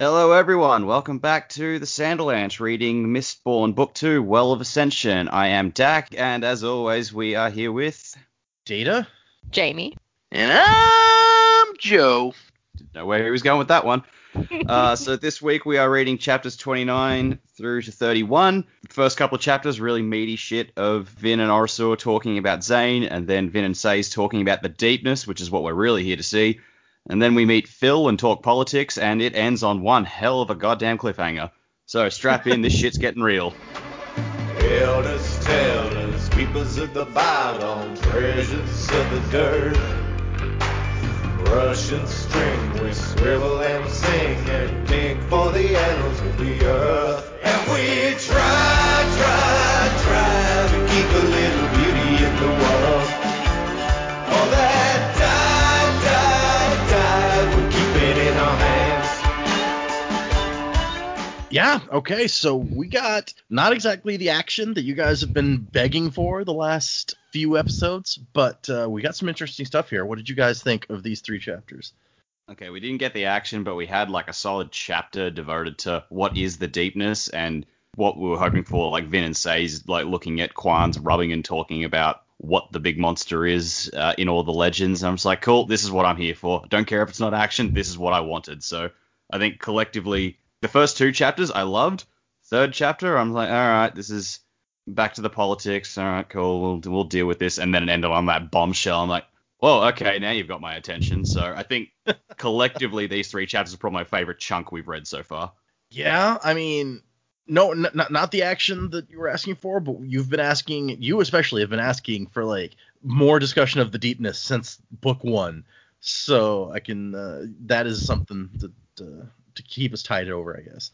Hello, everyone. Welcome back to the Sanderlanche reading Mistborn Book 2, Well of Ascension. I am Dak, and as always, we are here with. Data? Jamie. And I'm Joe. Didn't know where he was going with that one. Uh, so this week we are reading chapters 29 through to 31. First couple of chapters, really meaty shit of Vin and OreSeur talking about Zane, and then Vin and Sazed talking about the deepness, which is what we're really here to see. And then we meet Phil and talk politics, and it ends on one hell of a goddamn cliffhanger. So strap in, this shit's getting real. Elders, tellers, keepers of the bottom, treasures of the dirt. Russian string, we swivel and sing and dig for the annals of the earth. And we try, Yeah, okay, so we got not exactly the action that you guys have been begging for the last few episodes, but uh, we got some interesting stuff here. What did you guys think of these three chapters? Okay, we didn't get the action, but we had like a solid chapter devoted to what is the deepness and what we were hoping for, like Vin and Say's like looking at Kwaan's rubbing and talking about what the big monster is uh, in all the legends. And I'm just like, cool, this is what I'm here for. Don't care if it's not action, this is what I wanted. So I think collectively, the first two chapters I loved. Third chapter, I'm like, all right, this is back to the politics. All right, cool, we'll we'll deal with this. And then it ended on that bombshell. I'm like, whoa, okay, now you've got my attention. So I think collectively these three chapters are probably my favorite chunk we've read so far. Yeah, I mean, no, n- not not the action that you were asking for, but you've been asking, you especially have been asking for like more discussion of the deepness since book one. So I can, uh, that is something that uh, to keep us tied over, I guess.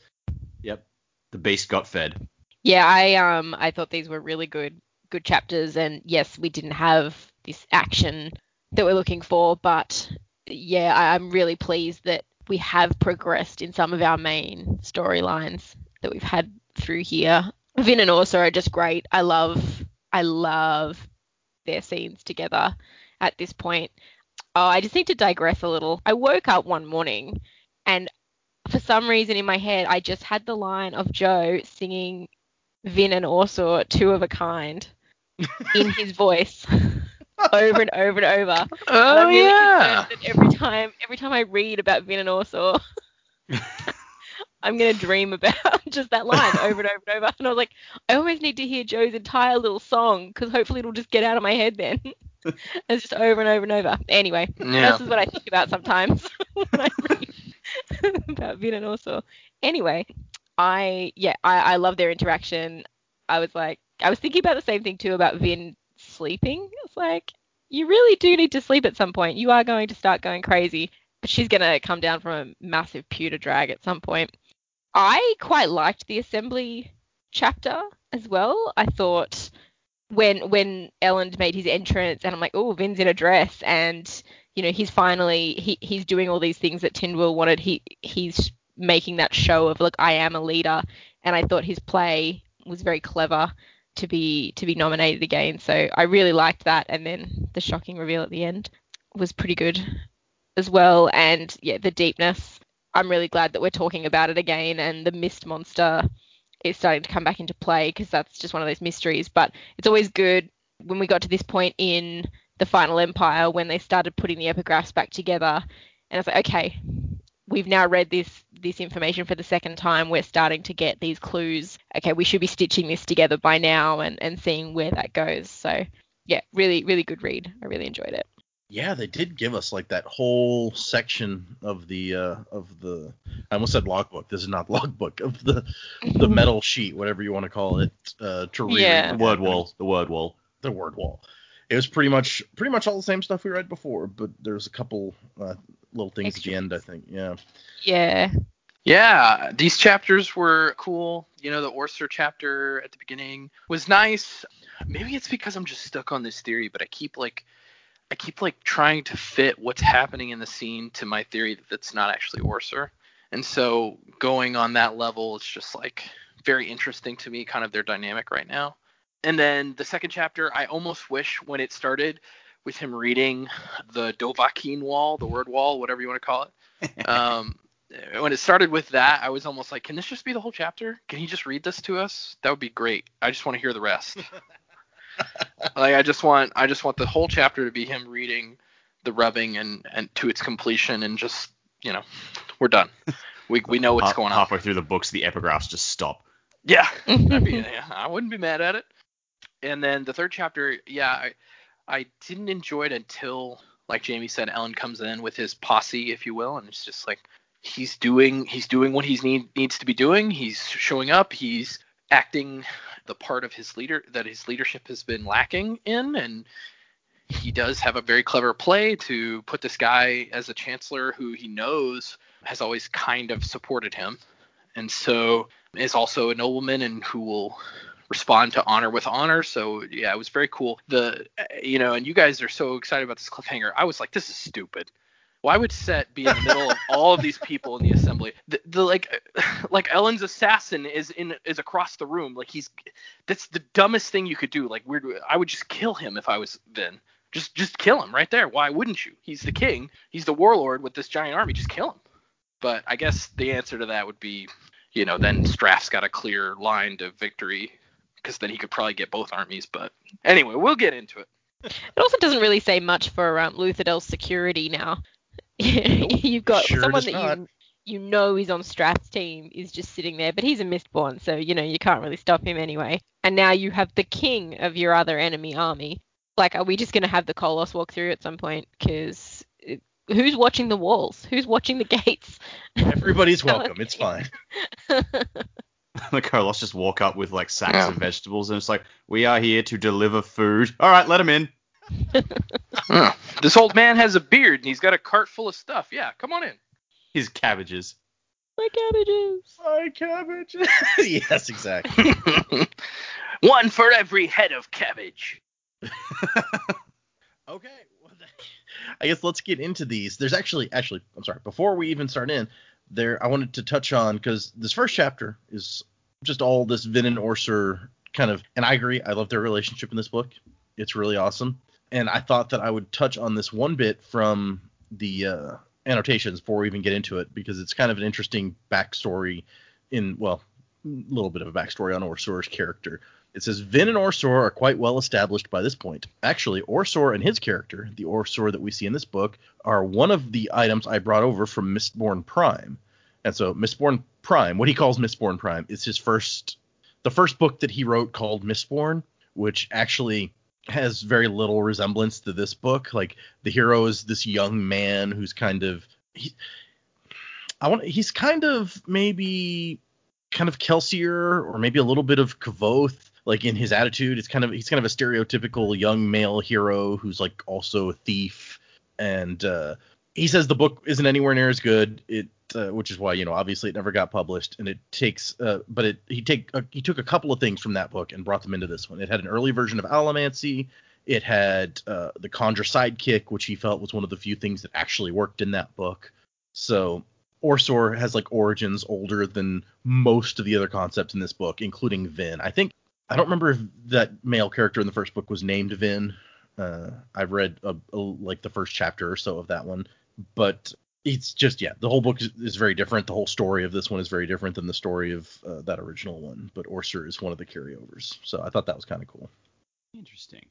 Yep, the beast got fed. Yeah, I um I thought these were really good good chapters and yes, we didn't have this action that we're looking for, but yeah, I, I'm really pleased that we have progressed in some of our main storylines that we've had through here. Vin and OreSeur are just great. I love I love their scenes together at this point. Oh, I just need to digress a little. I woke up one morning and for some reason in my head I just had the line of Joe singing Vin and OreSeur, two of a kind, in his voice over and over and over. And Oh I'm really yeah. every time every time I read about Vin and OreSeur, I'm gonna dream about just that line over and over and over. And I was like, I almost need to hear Joe's entire little song because hopefully it'll just get out of my head then. it's just over and over and over. Anyway, Yeah. this is what I think about sometimes when I read about Vin and also. Anyway, I yeah, I, I love their interaction. I was like, I was thinking about the same thing too about Vin sleeping. It's like you really do need to sleep at some point. You are going to start going crazy. But she's gonna come down from a massive pewter drag at some point. I quite liked the assembly chapter as well. I thought when when Elend made his entrance and I'm like, oh, Vin's in a dress and you know he's finally he he's doing all these things that Tindwyn wanted. He he's making that show of look, I am a leader, and I thought his play was very clever to be to be nominated again. So I really liked that, and then the shocking reveal at the end was pretty good as well. And yeah, the deepness. I'm really glad that we're talking about it again, and the mist monster is starting to come back into play because that's just one of those mysteries. But it's always good when we got to this point in the Final Empire when they started putting the epigraphs back together, and I was like, okay, we've now read this this information for the second time. We're starting to get these clues. Okay, we should be stitching this together by now and and seeing where that goes. So yeah, really really good read. I really enjoyed it. Yeah, they did give us like that whole section of the uh of the I almost said logbook. This is not logbook of the the metal sheet, whatever you want to call it, uh to reread. Yeah. The word wall, the word wall. The word wall. It was pretty much pretty much all the same stuff we read before, but there's a couple uh, little things at the end, I think. Yeah. Yeah. Yeah, these chapters were cool. You know, the OreSeur chapter at the beginning was nice. Maybe it's because I'm just stuck on this theory, but I keep like I keep like trying to fit what's happening in the scene to my theory that it's not actually OreSeur. And so going on that level, it's just like very interesting to me, kind of their dynamic right now. And then the second chapter, I almost wish when it started with him reading the Dovahkiin wall, the word wall, whatever you want to call it. Um, when it started with that, I was almost like, can this just be the whole chapter? Can he just read this to us? That would be great. I just want to hear the rest. like I just want I just want the whole chapter to be him reading the rubbing and and to its completion and just you know we're done. We we know what's Half- going on. Halfway through the books, the epigraphs just stop. Yeah, be, yeah, I wouldn't be mad at it. And then the third chapter, yeah, I, I didn't enjoy it until, like Jamie said, Elend comes in with his posse, if you will, and it's just like he's doing he's doing what he's need needs to be doing. He's showing up. He's acting the part of his leader that his leadership has been lacking in, and he does have a very clever play to put this guy as a chancellor who he knows has always kind of supported him, and so is also a nobleman and who will respond to honor with honor. So yeah, it was very cool. The you know, and you guys are so excited about this cliffhanger. I was like, this is stupid. Why would Cett be in the middle of all of these people in the assembly? The, the like like Elend's assassin is in is across the room. Like he's that's the dumbest thing you could do. Like weird I would just kill him if I was Vin. Just just kill him right there. Why wouldn't you? He's the king. He's the warlord with this giant army. Just kill him. But I guess the answer to that would be you know, then Straff's got a clear line to victory because then he could probably get both armies. But anyway, we'll get into it. It also doesn't really say much for um, Luthadel's security now. You've got Sure someone that not. you you know is on Straff's team is just sitting there, but he's a Mistborn, so you know you can't really stop him anyway. And now you have the king of your other enemy army. Like, are we just gonna have the koloss walk through at some point? Because who's watching the walls? Who's watching the gates? Everybody's welcome. It's fine. the koloss just walk up with like sacks Yeah. of vegetables, and it's like, we are here to deliver food. All right, let him in. Huh. This old man has a beard and he's got a cart full of stuff. Yeah, come on in. His cabbages. My cabbages. My cabbages. yes, exactly. One for every head of cabbage. Okay. I guess let's get into these. There's actually, actually, I'm sorry. Before we even start in, there, I wanted to touch on because this first chapter is just all this Vin and OreSeur kind of, and I agree. I love their relationship in this book. It's really awesome. And I thought that I would touch on this one bit from the uh, annotations before we even get into it because it's kind of an interesting backstory in, well, a little bit of a backstory on OreSeur's character. It says Vin and OreSeur are quite well established by this point. Actually, OreSeur and his character, the OreSeur that we see in this book, are one of the items I brought over from Mistborn Prime. And so Mistborn Prime, what he calls Mistborn Prime, is his first the first book that he wrote called Mistborn, which actually has very little resemblance to this book. Like the hero is this young man who's kind of he, I want he's kind of maybe kind of Kelsier or maybe a little bit of Kvothe like in his attitude. It's kind of he's kind of a stereotypical young male hero who's like also a thief and uh he says the book isn't anywhere near as good. It uh, which is why you know obviously it never got published and it takes uh, but it he take uh, he took a couple of things from that book and brought them into this one. It had an early version of Allomancy. It had uh, the kandra sidekick, which he felt was one of the few things that actually worked in that book. So OreSeur has like origins older than most of the other concepts in this book, including Vin. I think I don't remember if that male character in the first book was named Vin. Uh, I've read a, a, like the first chapter or so of that one, but it's just yeah, the whole book is, is very different. The whole story of this one is very different than the story of uh, that original one. But OreSeur is one of the carryovers, so I thought that was kind of cool. Interesting.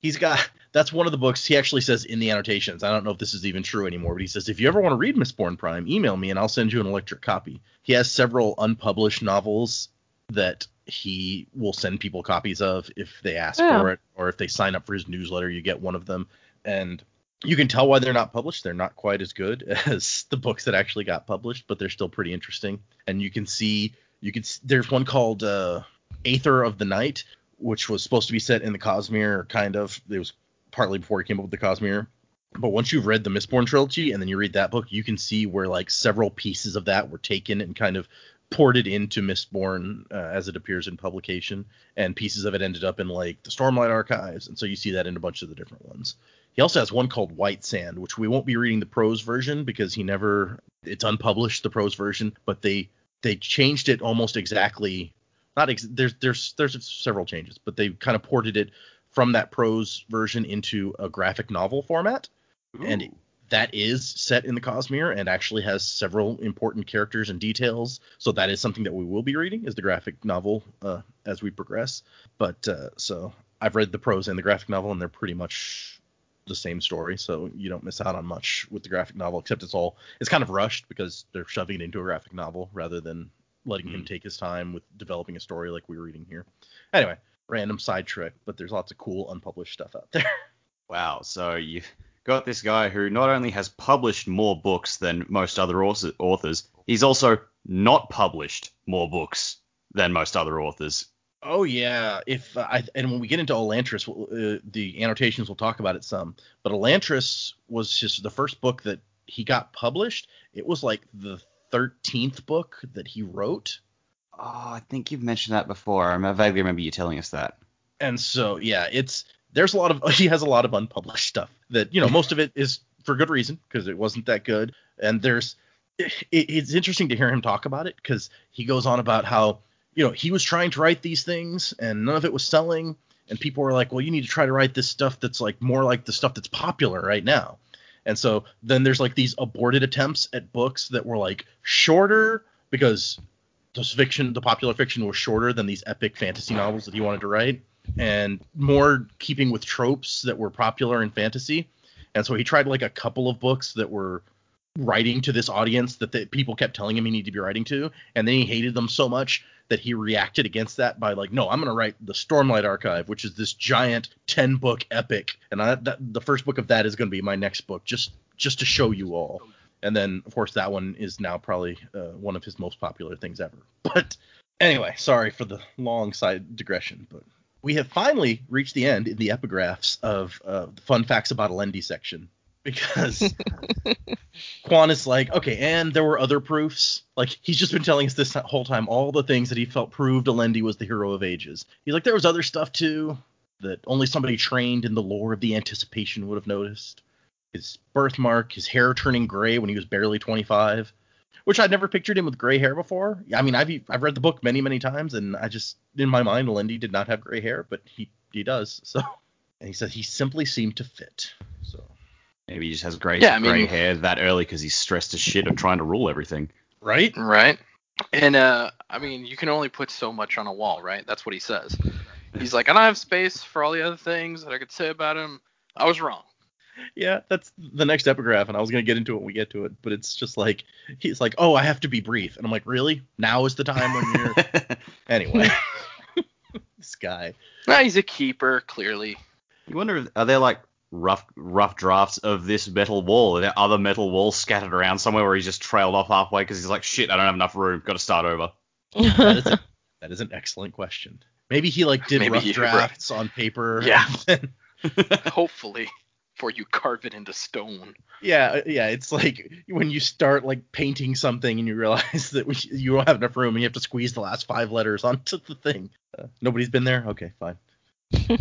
He's got that's one of the books he actually says in the annotations. I don't know if this is even true anymore, but he says if you ever want to read Mistborn Prime, email me and I'll send you an electric copy. He has several unpublished novels that he will send people copies of if they ask Yeah. for it or if they sign up for his newsletter, you get one of them. And you can tell why they're not published. They're not quite as good as the books that actually got published, but they're still pretty interesting. And you can see you can there's one called uh, Aether of the Night, which was supposed to be set in the Cosmere, kind of. It was partly before he came up with the Cosmere. But once you've read the Mistborn trilogy and then you read that book, you can see where like several pieces of that were taken and kind of ported into Mistborn uh, as it appears in publication, and pieces of it ended up in like the Stormlight archives, and so you see that in a bunch of the different ones. He also has one called White Sand, which we won't be reading the prose version because he never it's unpublished the prose version, but they they changed it almost exactly. Not ex- there's there's there's several changes, but they kind of ported it from that prose version into a graphic novel format, and Ooh. That is set in the Cosmere and actually has several important characters and details. So that is something that we will be reading is the graphic novel uh, as we progress. But uh, so I've read the prose and the graphic novel, and they're pretty much the same story. So you don't miss out on much with the graphic novel, except it's all it's kind of rushed because they're shoving it into a graphic novel rather than letting him Mm. take his time with developing a story like we're reading here. Anyway, random side trick, but there's lots of cool unpublished stuff out there. Wow. So you've got this guy who not only has published more books than most other authors, he's also not published more books than most other authors. Oh yeah, if uh, I and when we get into Elantris, we'll, uh, the annotations will talk about it some. But Elantris was just the first book that he got published. It was like the thirteenth book that he wrote, Oh, I think you've mentioned that before. I vaguely remember you telling us that. and so yeah, it's there's a lot of he has a lot of unpublished stuff that you know most of it is for good reason because it wasn't that good. And there's it, it's interesting to hear him talk about it because he goes on about how you know he was trying to write these things and none of it was selling. And people were like well you need to try to write this stuff that's like more like the stuff that's popular right now. And so then there's like these aborted attempts at books that were like shorter because the fiction the popular fiction was shorter than these epic fantasy novels that he wanted to write and more keeping with tropes that were popular in fantasy. And so he tried like a couple of books that were writing to this audience that the people kept telling him he needed to be writing to. And then he hated them so much that he reacted against that by like no i'm going to write the stormlight archive which is this giant 10 book epic. And I, that, the first book of that is going to be my next book just just to show you all. And then of course that one is now probably uh, one of his most popular things ever. But anyway sorry for the long side digression but we have finally reached the end in the epigraphs of uh, the fun facts about Alendi section because Kwaan is like, okay, and there were other proofs. Like he's just been telling us this whole time all the things that he felt proved Alendi was the hero of ages. He's like, there was other stuff too that only somebody trained in the lore of the anticipation would have noticed. His birthmark, his hair turning gray when he was barely 25, which I'd never pictured him with gray hair before. I mean, I've I've read the book many many times, and I just in my mind, Lindy did not have gray hair, but he he does. So, and he said he simply seemed to fit. So. Maybe he just has gray, Yeah, I mean- gray hair that early because he's stressed as shit of trying to rule everything. Right? Right. And uh, I mean, you can only put so much on a wall, right? That's what he says. He's like, I don't have space for all the other things that I could say about him. I was wrong. Yeah, that's the next epigraph, and I was gonna get into it when we get to it, but it's just like he's like, "Oh, I have to be brief," and I'm like, "Really? Now is the time when you're." anyway, this guy. Nah, he's a keeper, clearly. You wonder, if, are there like rough rough drafts of this metal wall? Are there other metal walls scattered around somewhere where he's just trailed off halfway because he's like, shit, I don't have enough room, got to start over. That is, a, that is an excellent question. Maybe he like did Maybe rough he- drafts on paper. Yeah. then- Hopefully, before you carve it into stone. yeah, yeah. It's like when you start like painting something and you realize that we, you don't have enough room and you have to squeeze the last five letters onto the thing. Uh, nobody's been there. Okay, fine.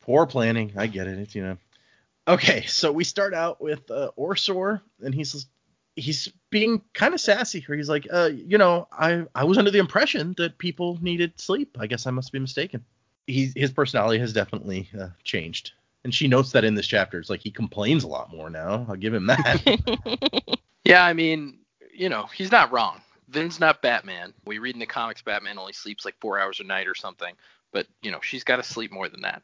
Poor planning. I get it. It's you know. Okay, so we start out with uh, Orsor, and he's he's being kind of sassy here. He's like, uh, you know, I I was under the impression that people needed sleep. I guess I must be mistaken. He his personality has definitely uh, changed, and she notes that in this chapter. It's like he complains a lot more now. I'll give him that. Yeah, I mean, you know, he's not wrong. Vin's not Batman. We read in the comics Batman only sleeps like four hours a night or something. But, you know, she's got to sleep more than that.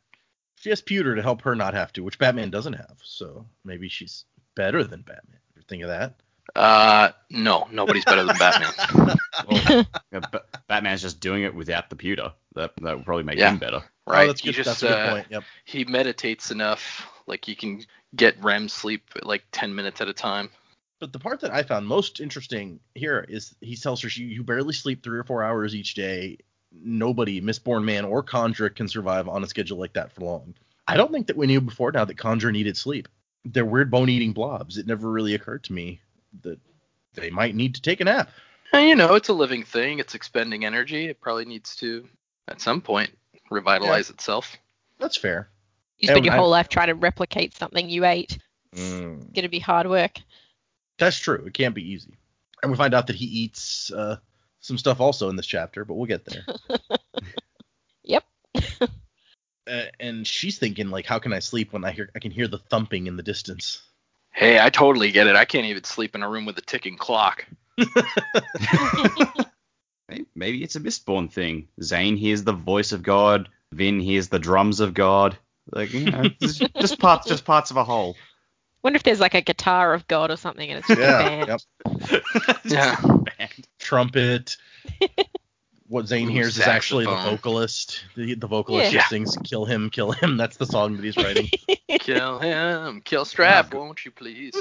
she has pewter to help her not have to, which Batman doesn't have. So maybe she's better than Batman. You think of that? Uh, no, nobody's better than Batman. Well, yeah, Ba- Batman's just doing it without the pewter. That that would probably make Yeah. him better. Right? Oh, that's he good. just that's uh, point. Yep. he meditates enough, like he can get REM sleep like 10 minutes at a time. But the part that I found most interesting here is he tells her you, you barely sleep three or four hours each day. Nobody, Mistborn Man or kandra, can survive on a schedule like that for long. I don't think that we knew before now that kandra needed sleep. They're weird bone eating blobs. It never really occurred to me that they might need to take a nap. And, you know, it's a living thing. It's expending energy. It probably needs to, at some point, revitalize itself. That's fair. You spend And your I- whole life trying to replicate something you ate. Mm. It's gonna be hard work. That's true. It can't be easy. And we find out that he eats uh, some stuff also in this chapter, but we'll get there. Yep. uh, and she's thinking like, how can I sleep when I hear I can hear the thumping in the distance? Hey, I totally get it. I can't even sleep in a room with a ticking clock. May- Maybe it's a Mistborn thing. Zane hears the voice of God. Vin hears the drums of God. Like, you know, just- just parts, just parts of a whole. Wonder if there's like a guitar of God or something and it's just a Yeah. band. Yep. Just Yeah. a band. Trumpet. What Zane Ooh, hears is actually the vocalist. The, the vocalist Yeah. just sings "Kill him, kill him." That's the song that he's writing. Kill him, kill Straff, won't you please?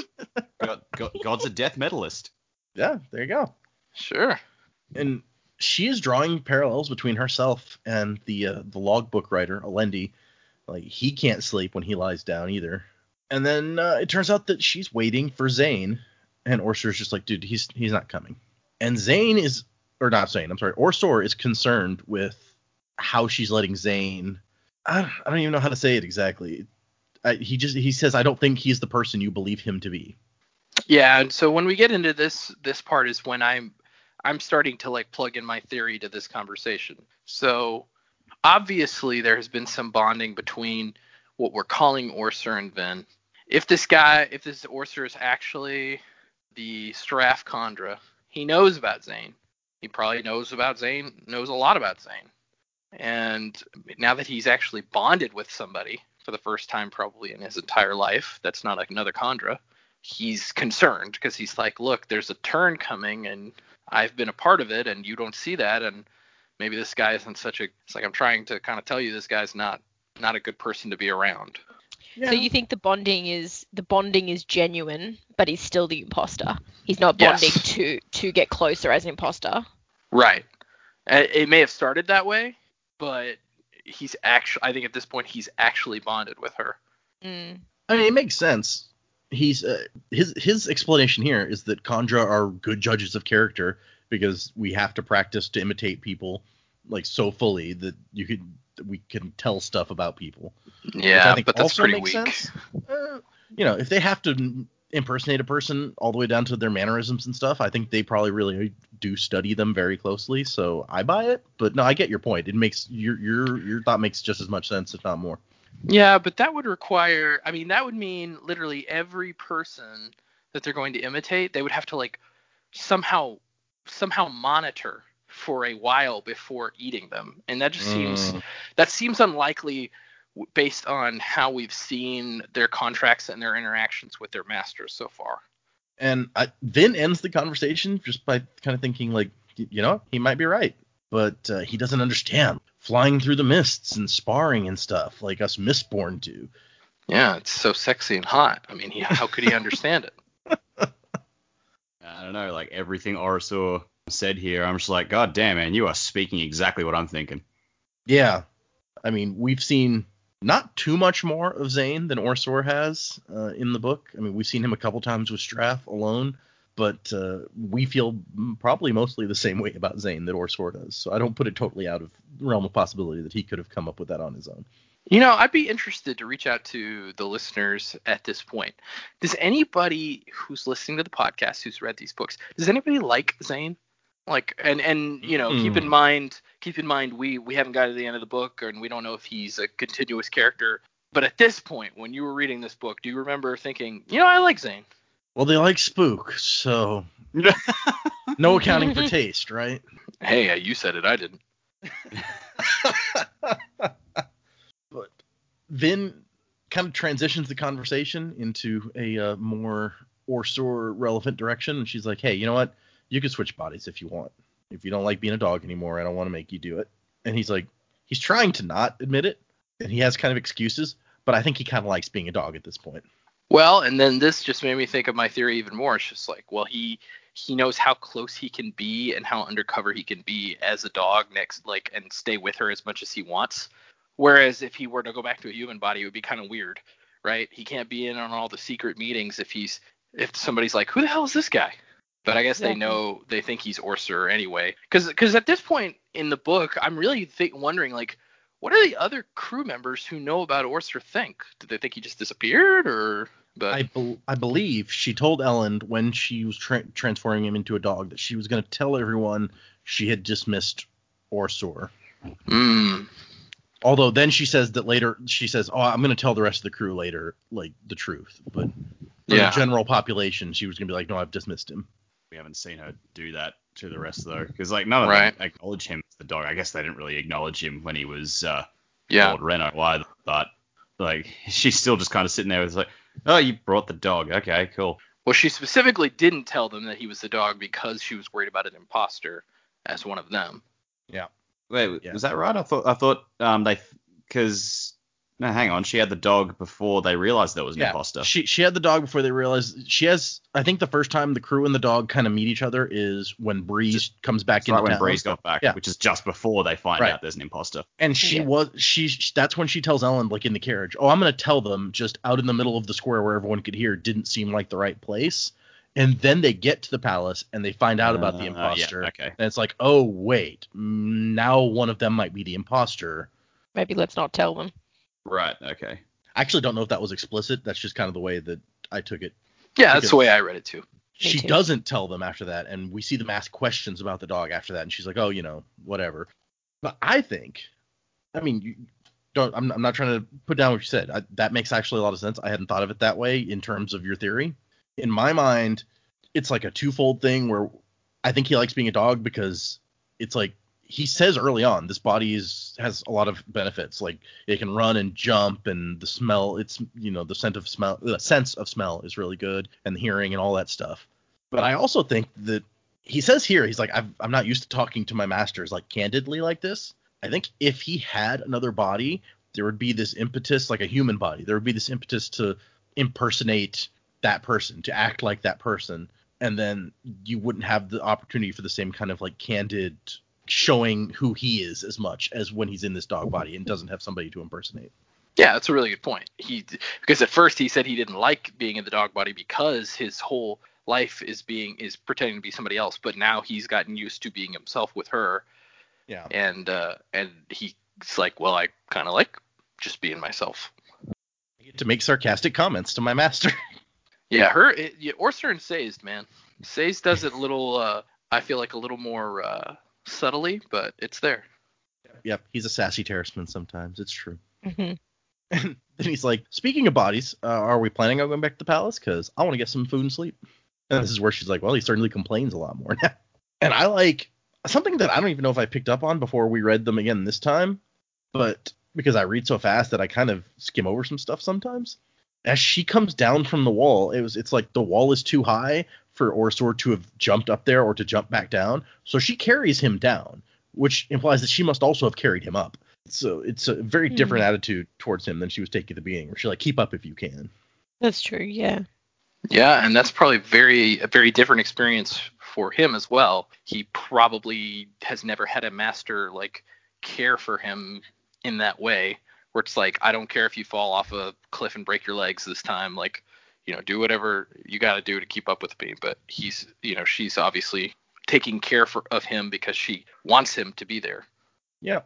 God, God, God's a death metalist. yeah, there you go. Sure. and she is drawing parallels between herself and the uh, the logbook writer Alendi. Like he can't sleep when he lies down either. And then uh, it turns out that she's waiting for Zane, and OreSeur's just like, dude, he's he's not coming. And Zane is, or not Zane, I'm sorry, OreSeur is concerned with how she's letting Zane. I, I don't even know how to say it exactly. I, he just he says, I don't think he's the person you believe him to be. Yeah, and so when we get into this this part is when I'm I'm starting to like plug in my theory to this conversation. So obviously there has been some bonding between what we're calling OreSeur and Vin. If this guy, if this OreSeur is actually the Straff kandra, he knows about Zane. He probably knows about Zane, knows a lot about Zane. And now that he's actually bonded with somebody for the first time probably in his entire life, that's not like another kandra, he's concerned because he's like, look, there's a turn coming and I've been a part of it and you don't see that and maybe this guy isn't such a it's like I'm trying to kind of tell you this guy's not not a good person to be around. So you think the bonding is the bonding is genuine, but he's still the imposter. He's not bonding Yes. to to get closer as an imposter. Right. It may have started that way, but he's actually I think at this point he's actually bonded with her. Mm. I mean, it makes sense. He's uh, his his explanation here is that kandra are good judges of character because we have to practice to imitate people like so fully that you could we can tell stuff about people. Yeah, think but that's pretty weak. Uh, you know, if they have to impersonate a person all the way down to their mannerisms and stuff, I think they probably really do study them very closely. So I buy it. But no, I get your point. It makes your your your thought makes just as much sense, if not more. Yeah, but that would require I mean that would mean literally every person that they're going to imitate, they would have to like somehow somehow monitor for a while before eating them. And that just seems Mm. that seems unlikely based on how we've seen their contracts and their interactions with their masters so far. And I, Vin ends the conversation just by kind of thinking, like, you know, he might be right, but uh, he doesn't understand flying through the mists and sparring and stuff like us Mistborn do. Yeah, it's so sexy and hot. I mean, he, how could he understand it? I don't know, like everything OreSeur said here, I'm just like, God damn, man, you are speaking exactly what I'm thinking. Yeah, I mean, we've seen not too much more of Zane than OreSeur has uh, in the book. I mean, we've seen him a couple times with Straff alone, but uh, we feel mm, probably mostly the same way about Zane that OreSeur does. So I don't put it totally out of realm of possibility that he could have come up with that on his own. You know, I'd be interested to reach out to the listeners at this point. Does anybody who's listening to the podcast who's read these books, does anybody like Zane? Like, and and you know, keep in mind, keep in mind, we we haven't got to the end of the book, and we don't know if he's a continuous character. But at this point, when you were reading this book, do you remember thinking, you know, I like Zane? Well, they like spook, so no accounting for taste, right? Hey, uh, you said it, I didn't. but Vin kind of transitions the conversation into a uh, more OreSeur relevant direction, and she's like, "Hey, you know what? You can switch bodies if you want. If you don't like being a dog anymore, I don't want to make you do it." And he's like, he's trying to not admit it, and he has kind of excuses, but I think he kind of likes being a dog at this point. Well, and then this just made me think of my theory even more. It's just like, well, he he knows how close he can be and how undercover he can be as a dog next, like, and stay with her as much as he wants. Whereas if he were to go back to a human body, it would be kind of weird, right? He can't be in on all the secret meetings if he's if somebody's like, who the hell is this guy? But I guess they know they think he's OreSeur anyway. Because because at this point in the book, I'm really think, wondering like, what do the other crew members who know about OreSeur think? Do they think he just disappeared or? But I, bel I believe she told Elend when she was tra- transforming him into a dog that she was going to tell everyone she had dismissed OreSeur. Mm. Although then she says that later she says, "Oh, I'm going to tell the rest of the crew later, like the truth." But for Yeah. the general population, she was gonna be like, no, I've dismissed him. We haven't seen her do that to the rest though, because like none of Right. them acknowledge him as the dog. I guess they didn't really acknowledge him when he was uh, Yeah. Lord Renoux either. But like she's still just kind of sitting there with like, oh, you brought the dog. Okay, cool. Well, she specifically didn't tell them that he was the dog because she was worried about an imposter as one of them. Yeah. Wait, Yeah. was that right? I thought I thought um they because no, hang on, she had the dog before they realized there was an imposter. She she had the dog before they realized she has. I think the first time the crew and the dog kind of meet each other is when Breeze comes back It's into right when town. Breeze got back, Yeah. which is just before they find Right. out there's an imposter. And she Yeah. was she that's when she tells Elend like in the carriage, "Oh, I'm going to tell them just out in the middle of the square where everyone could hear didn't seem like the right place." And then they get to the palace and they find out about the Uh, yeah, imposter. okay. And it's like, "Oh, wait. mm, Now one of them might be the imposter." Maybe let's not tell them. Right. Okay. I actually don't know if that was explicit. That's just kind of the way that I took it. Yeah, that's the way I read it too. she too. doesn't tell them after that and we see them ask questions about the dog after that and she's like oh you know whatever but i think i mean you don't i'm, I'm not trying to put down what you said I, that makes actually a lot of sense i hadn't thought of it that way in terms of your theory in my mind it's like a twofold thing where i think he likes being a dog because it's like he says early on this body is has a lot of benefits. Like it can run and jump and the smell it's you know the scent of smell the sense of smell is really good and hearing and all that stuff. But i also think that he says here he's like I've, i'm not used to talking to my masters like candidly like this. I think if he had another body there would be this impetus like a human body there would be this impetus to impersonate that person to act like that person. And then you wouldn't have the opportunity for the same kind of like candid showing who he is as much as when he's in this dog body and doesn't have somebody to impersonate. Yeah, that's a really good point. He because at first he said he didn't like being in the dog body because his whole life is being is pretending to be somebody else, but now he's gotten used to being himself with her Yeah. and uh and he's like, well, I kind of like just being myself. I get to make sarcastic comments to my master. Yeah, her it, yeah, OreSeur and Saze, man. Saze does it a little uh I feel like a little more uh subtly, but it's there. yep, he's a sassy Terrisman sometimes. It's true. hmm And then he's like, speaking of bodies, uh, are we planning on going back to the palace? Because I want to get some food and sleep. And this is where she's like, well, he certainly complains a lot more now. And I like something that I don't even know if I picked up on before we read them again this time, but because I read so fast that I kind of skim over some stuff sometimes. As she comes down from the wall, it was it's like the wall is too high for OreSeur to have jumped up there or to jump back down. So she carries him down, which implies that she must also have carried him up. So it's a very Hmm. different attitude towards him than she was taking at the beginning, where she's like, keep up if you can. That's true. Yeah. Yeah, and that's probably very a very different experience for him as well. He probably has never had a master like care for him in that way, where it's like, I don't care if you fall off a cliff and break your legs this time, like, you know, do whatever you got to do to keep up with me. But he's, you know, she's obviously taking care for, of him because she wants him to be there. Yeah.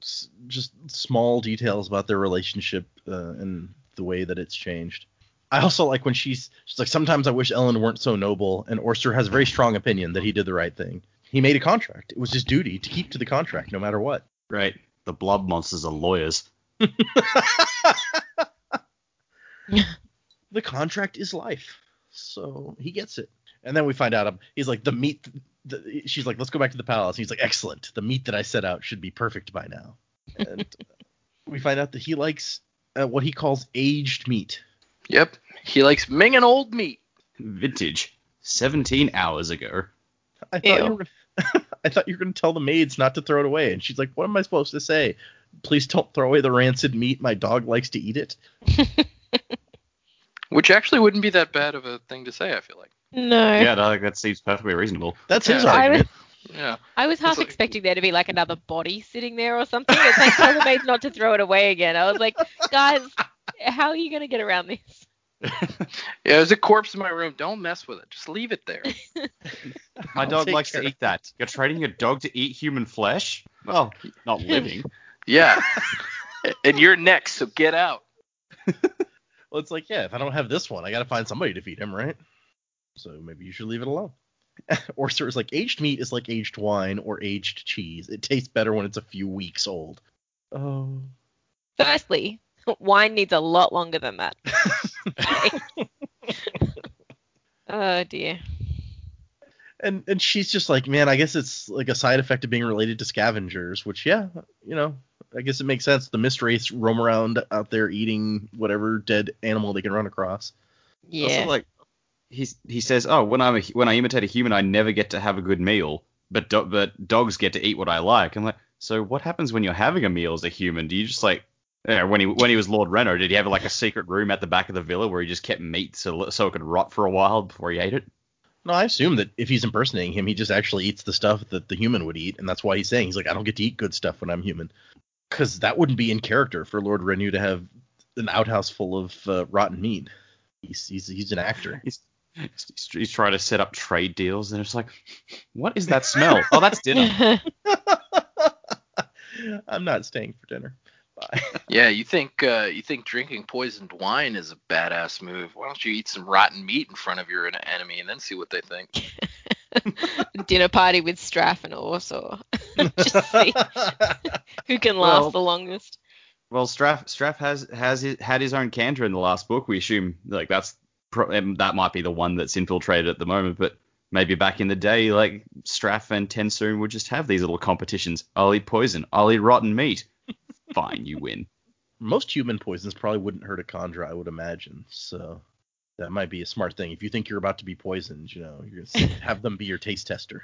S- just small details about their relationship uh, and the way that it's changed. I also like when she's she's like sometimes I wish Elend weren't so noble, and OreSeur has a very strong opinion that he did the right thing. He made a contract. It was his duty to keep to the contract no matter what. Right. The blob monsters are lawyers. the contract is life, so he gets it. And then we find out um, he's like the meat. The, she's like, let's go back to the palace. He's like, excellent. The meat that I set out should be perfect by now. And we find out that he likes uh, what he calls aged meat. Yep, he likes minging old meat. Vintage. 17 hours ago. I thought Ew. you were, I thought you were going to tell the maids not to throw it away. And she's like, what am I supposed to say? Please don't throw away the rancid meat. My dog likes to eat it. Which actually wouldn't be that bad of a thing to say, I feel like. No. Yeah, no, that seems perfectly reasonable. That's his Yeah. I argument. Yeah. I was half like- expecting there to be like another body sitting there or something. It's like tell the maids not to throw it away again. I was like, guys, how are you gonna get around this? Yeah, there's a corpse in my room. Don't mess with it. Just leave it there. My dog take likes to eat that. You're trading your dog to eat human flesh? Well, not living. Yeah. and you're next, so get out. Well, it's like, yeah, if I don't have this one, I got to find somebody to feed him, right? So maybe you should leave it alone. OreSeur is like aged meat is like aged wine or aged cheese. It tastes better when it's a few weeks old. Oh. Firstly, wine needs a lot longer than that. Oh dear. And and she's just like, man, I guess it's like a side effect of being related to scavengers, which yeah, you know, I guess it makes sense. The mist wraiths roam around out there eating whatever dead animal they can run across. Yeah. Also, like he's he says, oh, when I'm a, when I imitate a human, I never get to have a good meal, but do, but dogs get to eat what I like. I'm like, so what happens when you're having a meal as a human? Do you just like yeah, when he when he was Lord Renoux, did he have like a secret room at the back of the villa where he just kept meat so so it could rot for a while before he ate it? No, I assume that if he's impersonating him, he just actually eats the stuff that the human would eat, and that's why he's saying he's like, I don't get to eat good stuff when I'm human, because that wouldn't be in character for Lord Renoux to have an outhouse full of uh, rotten meat. He's, he's he's an actor. He's, he's he's trying to set up trade deals, and it's like, what is that smell? oh, that's dinner. I'm not staying for dinner. Bye. Yeah, you think uh, you think drinking poisoned wine is a badass move? Why don't you eat some rotten meat in front of your enemy and then see what they think? Dinner party with Straff and OreSeur. Just see who can last Well- the longest. Well, Straff Straff has has his, had his own kandra in the last book. We assume like that's pro- that might be the one that's infiltrated at the moment, but maybe back in the day, like Straff and TenSoon would just have these little competitions. I'll eat poison. I'll eat rotten meat. Fine, you win. Most human poisons probably wouldn't hurt a kandra, I would imagine. So that might be a smart thing. If you think you're about to be poisoned, you know, you're gonna have them be your taste tester.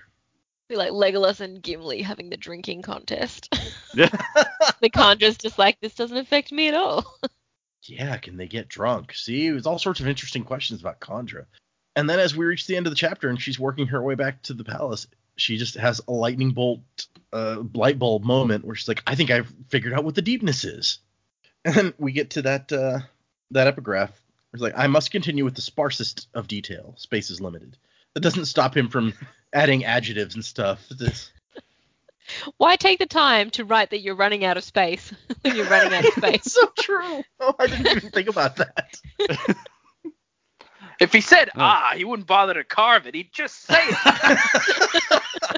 Be like Legolas and Gimli having the drinking contest. Yeah. the kandra's just like, this doesn't affect me at all. Yeah, can they get drunk? See, it was all sorts of interesting questions about kandra. And then as we reach the end of the chapter and she's working her way back to the palace, she just has a lightning bolt, uh, light bulb moment where she's like, I think I've figured out what the deepness is. And then we get to that uh, that epigraph. It's like, I must continue with the sparsest of detail. Space is limited. That doesn't stop him from adding adjectives and stuff. This- Why take the time to write that you're running out of space when you're running out of space? It's so true. Oh, I didn't even think about that. If he said ah, he wouldn't bother to carve it. He'd just say it.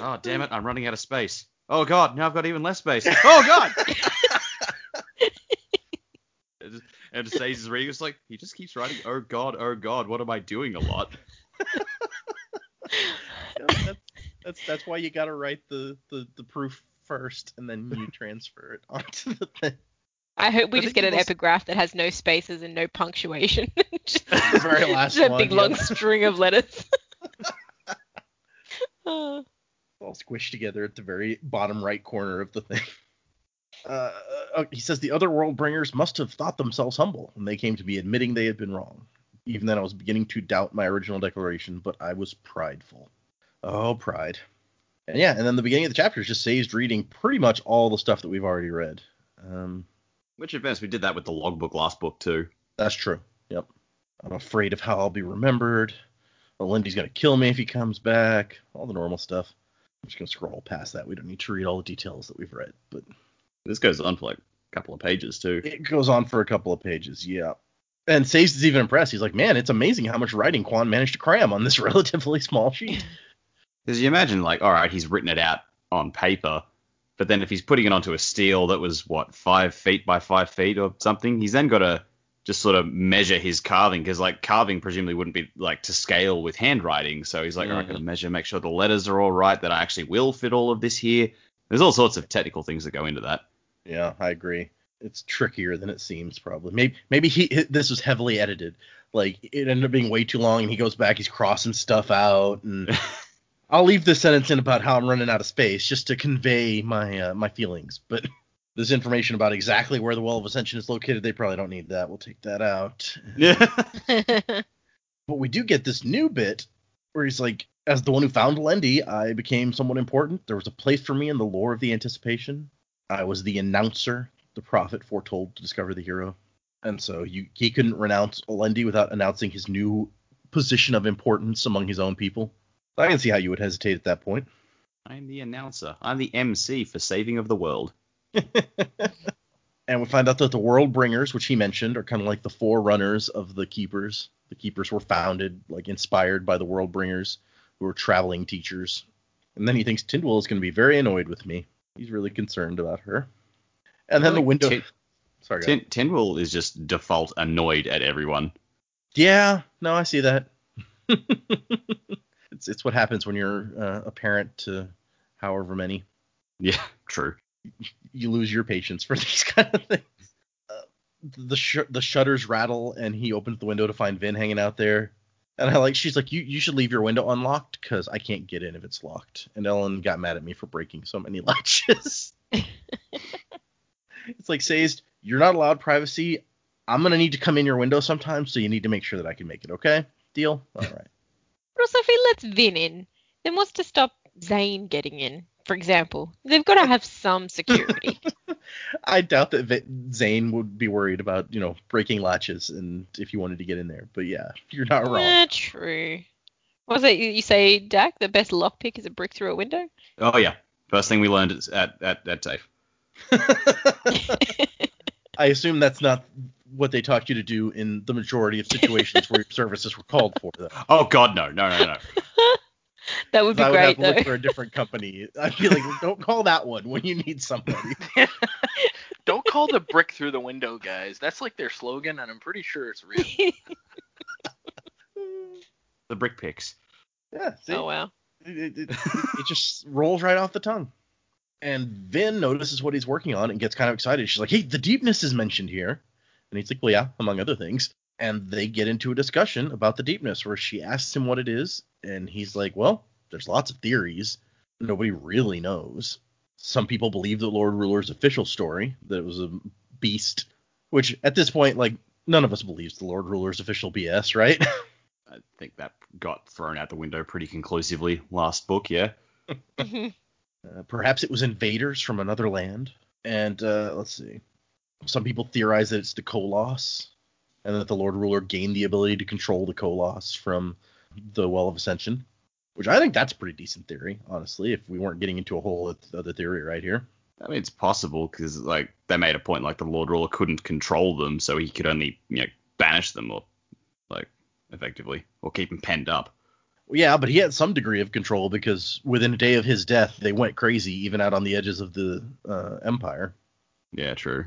Oh, damn it! I'm running out of space. Oh god, now I've got even less space. Oh god. and just- and Says reading. It's like he just keeps writing. Oh god, oh god, what am I doing a lot? That's, that's that's why you gotta write the, the the proof first and then you transfer it onto the thing. I hope we I just get an he must- epigraph that has no spaces and no punctuation. just, The very last just a big yeah. long string of letters. Oh. All squished together at the very bottom right corner of the thing. Uh, uh, he says the other world bringers must have thought themselves humble when they came to me admitting they had been wrong. Even then, I was beginning to doubt my original declaration, but I was prideful. Oh, pride. And yeah, and then the beginning of the chapter is just Say's reading pretty much all the stuff that we've already read. Um, Which in fairness, we did that with the logbook last book too. That's true. Yep. I'm afraid of how I'll be remembered. Well, Lindy's gonna kill me if he comes back. All the normal stuff. I'm just gonna scroll past that. We don't need to read all the details that we've read, but This goes on for like a couple of pages too. it goes on for a couple of pages. Yeah. And Sace is even impressed. He's like, man, it's amazing how much writing Kwaan managed to cram on this relatively small sheet. Because you imagine, like, all right, he's written it out on paper, but then if he's putting it onto a steel that was what five feet by five feet or something, he's then got to just sort of measure his carving because like carving presumably wouldn't be like to scale with handwriting. So he's like, right, Mhm. gonna measure, make sure the letters are all right, that I actually will fit all of this here. There's all sorts of technical things that go into that. Yeah, I agree. It's trickier than it seems, probably. Maybe maybe he this was heavily edited. Like it ended up being way too long, and he goes back, he's crossing stuff out, and I'll leave this sentence in about how I'm running out of space just to convey my uh, my feelings. But this information about exactly where the Well of Ascension is located, they probably don't need that. We'll take that out. Yeah. But we do get this new bit where he's like, as the one who found Lendy, I became somewhat important. There was a place for me in the lore of the anticipation. I was the announcer, the prophet foretold to discover the hero. And so you, he couldn't renounce Lendy without announcing his new position of importance among his own people. I can see how you would hesitate at that point. I'm the announcer. I'm the MC for Saving of the World. And we find out that the World Bringers, which he mentioned, are kind of like the forerunners of the Keepers. The Keepers were founded, like inspired by the World Bringers, who were traveling teachers. And then he thinks Tyndall is going to be very annoyed with me. He's really concerned about her. And then the window. Tin- Sorry. Ten- Tendril is just default annoyed at everyone. Yeah, no, I see that. it's it's what happens when you're uh, a parent to however many. Yeah, true. You lose your patience for these kind of things. Uh, the sh- the shutters rattle and he opens the window to find Vin hanging out there. And I like she's like you you should leave your window unlocked because I can't get in if it's locked. And Elend got mad at me for breaking so many latches. it's like says you're not allowed privacy. I'm gonna need to come in your window sometimes, so you need to make sure that I can make it. Okay, deal. All right. But also, if he lets Vin in, then what's to stop Zane getting in? For example, they've got to have some security. I doubt that Vi- Zane would be worried about you know breaking latches and if you wanted to get in there. But yeah, you're not wrong. Eh, true. Was it you you say, Dak? The best lockpick is a brick through a window. Oh yeah, first thing we learned is at at at TAFE. I assume that's not what they taught you to do in the majority of situations where your services were called for. Though. Oh god, no, no, no, no. that would be I would have great to though. look for a different company. I'd be like, don't call that one when you need somebody. Don't call the brick through the window, guys. That's like their slogan, and I'm pretty sure it's real. The brick picks. Yeah, see? oh wow. it, it, it, it just rolls right off the tongue. And Vin notices what he's working on and gets kind of excited. She's like, "Hey, the deepness is mentioned here," and he's like, "Well, yeah, among other things." And they get into a discussion about the deepness, where she asks him what it is, and he's like, "Well, there's lots of theories. Nobody really knows. Some people believe the Lord Ruler's official story that it was a beast, which at this point, like, none of us believes the Lord Ruler's official BS, right?" I think that got thrown out the window pretty conclusively last book, yeah. Mhm. Uh, perhaps it was invaders from another land. And uh, let's see. Some people theorize that it's the Koloss, and that the Lord Ruler gained the ability to control the Koloss from the Well of Ascension, which I think that's a pretty decent theory, honestly. If we weren't getting into a whole other theory right here. I mean, it's possible because like they made a point like the Lord Ruler couldn't control them, so he could only you know banish them or like effectively or keep them penned up. Yeah, but he had some degree of control because within a day of his death, they went crazy, even out on the edges of the uh, Empire. Yeah, true.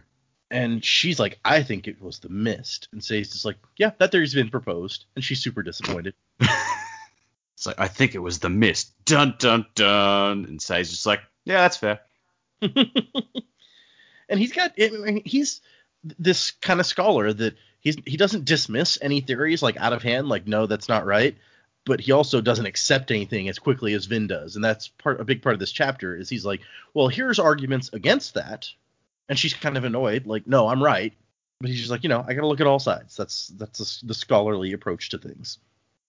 And she's like, I think it was the mist. And Sazed just like, yeah, that theory's been proposed. And she's super disappointed. It's like I think it was the mist. Dun dun dun. And Sazed just like, yeah, that's fair. and he's got, I mean, he's this kind of scholar that he's he doesn't dismiss any theories like out of hand, like no, that's not right. But he also doesn't accept anything as quickly as Vin does, and that's part a big part of this chapter. Is he's like, well, here's arguments against that, and she's kind of annoyed, like, no, I'm right. But he's just like, you know, I got to look at all sides. That's that's the scholarly approach to things.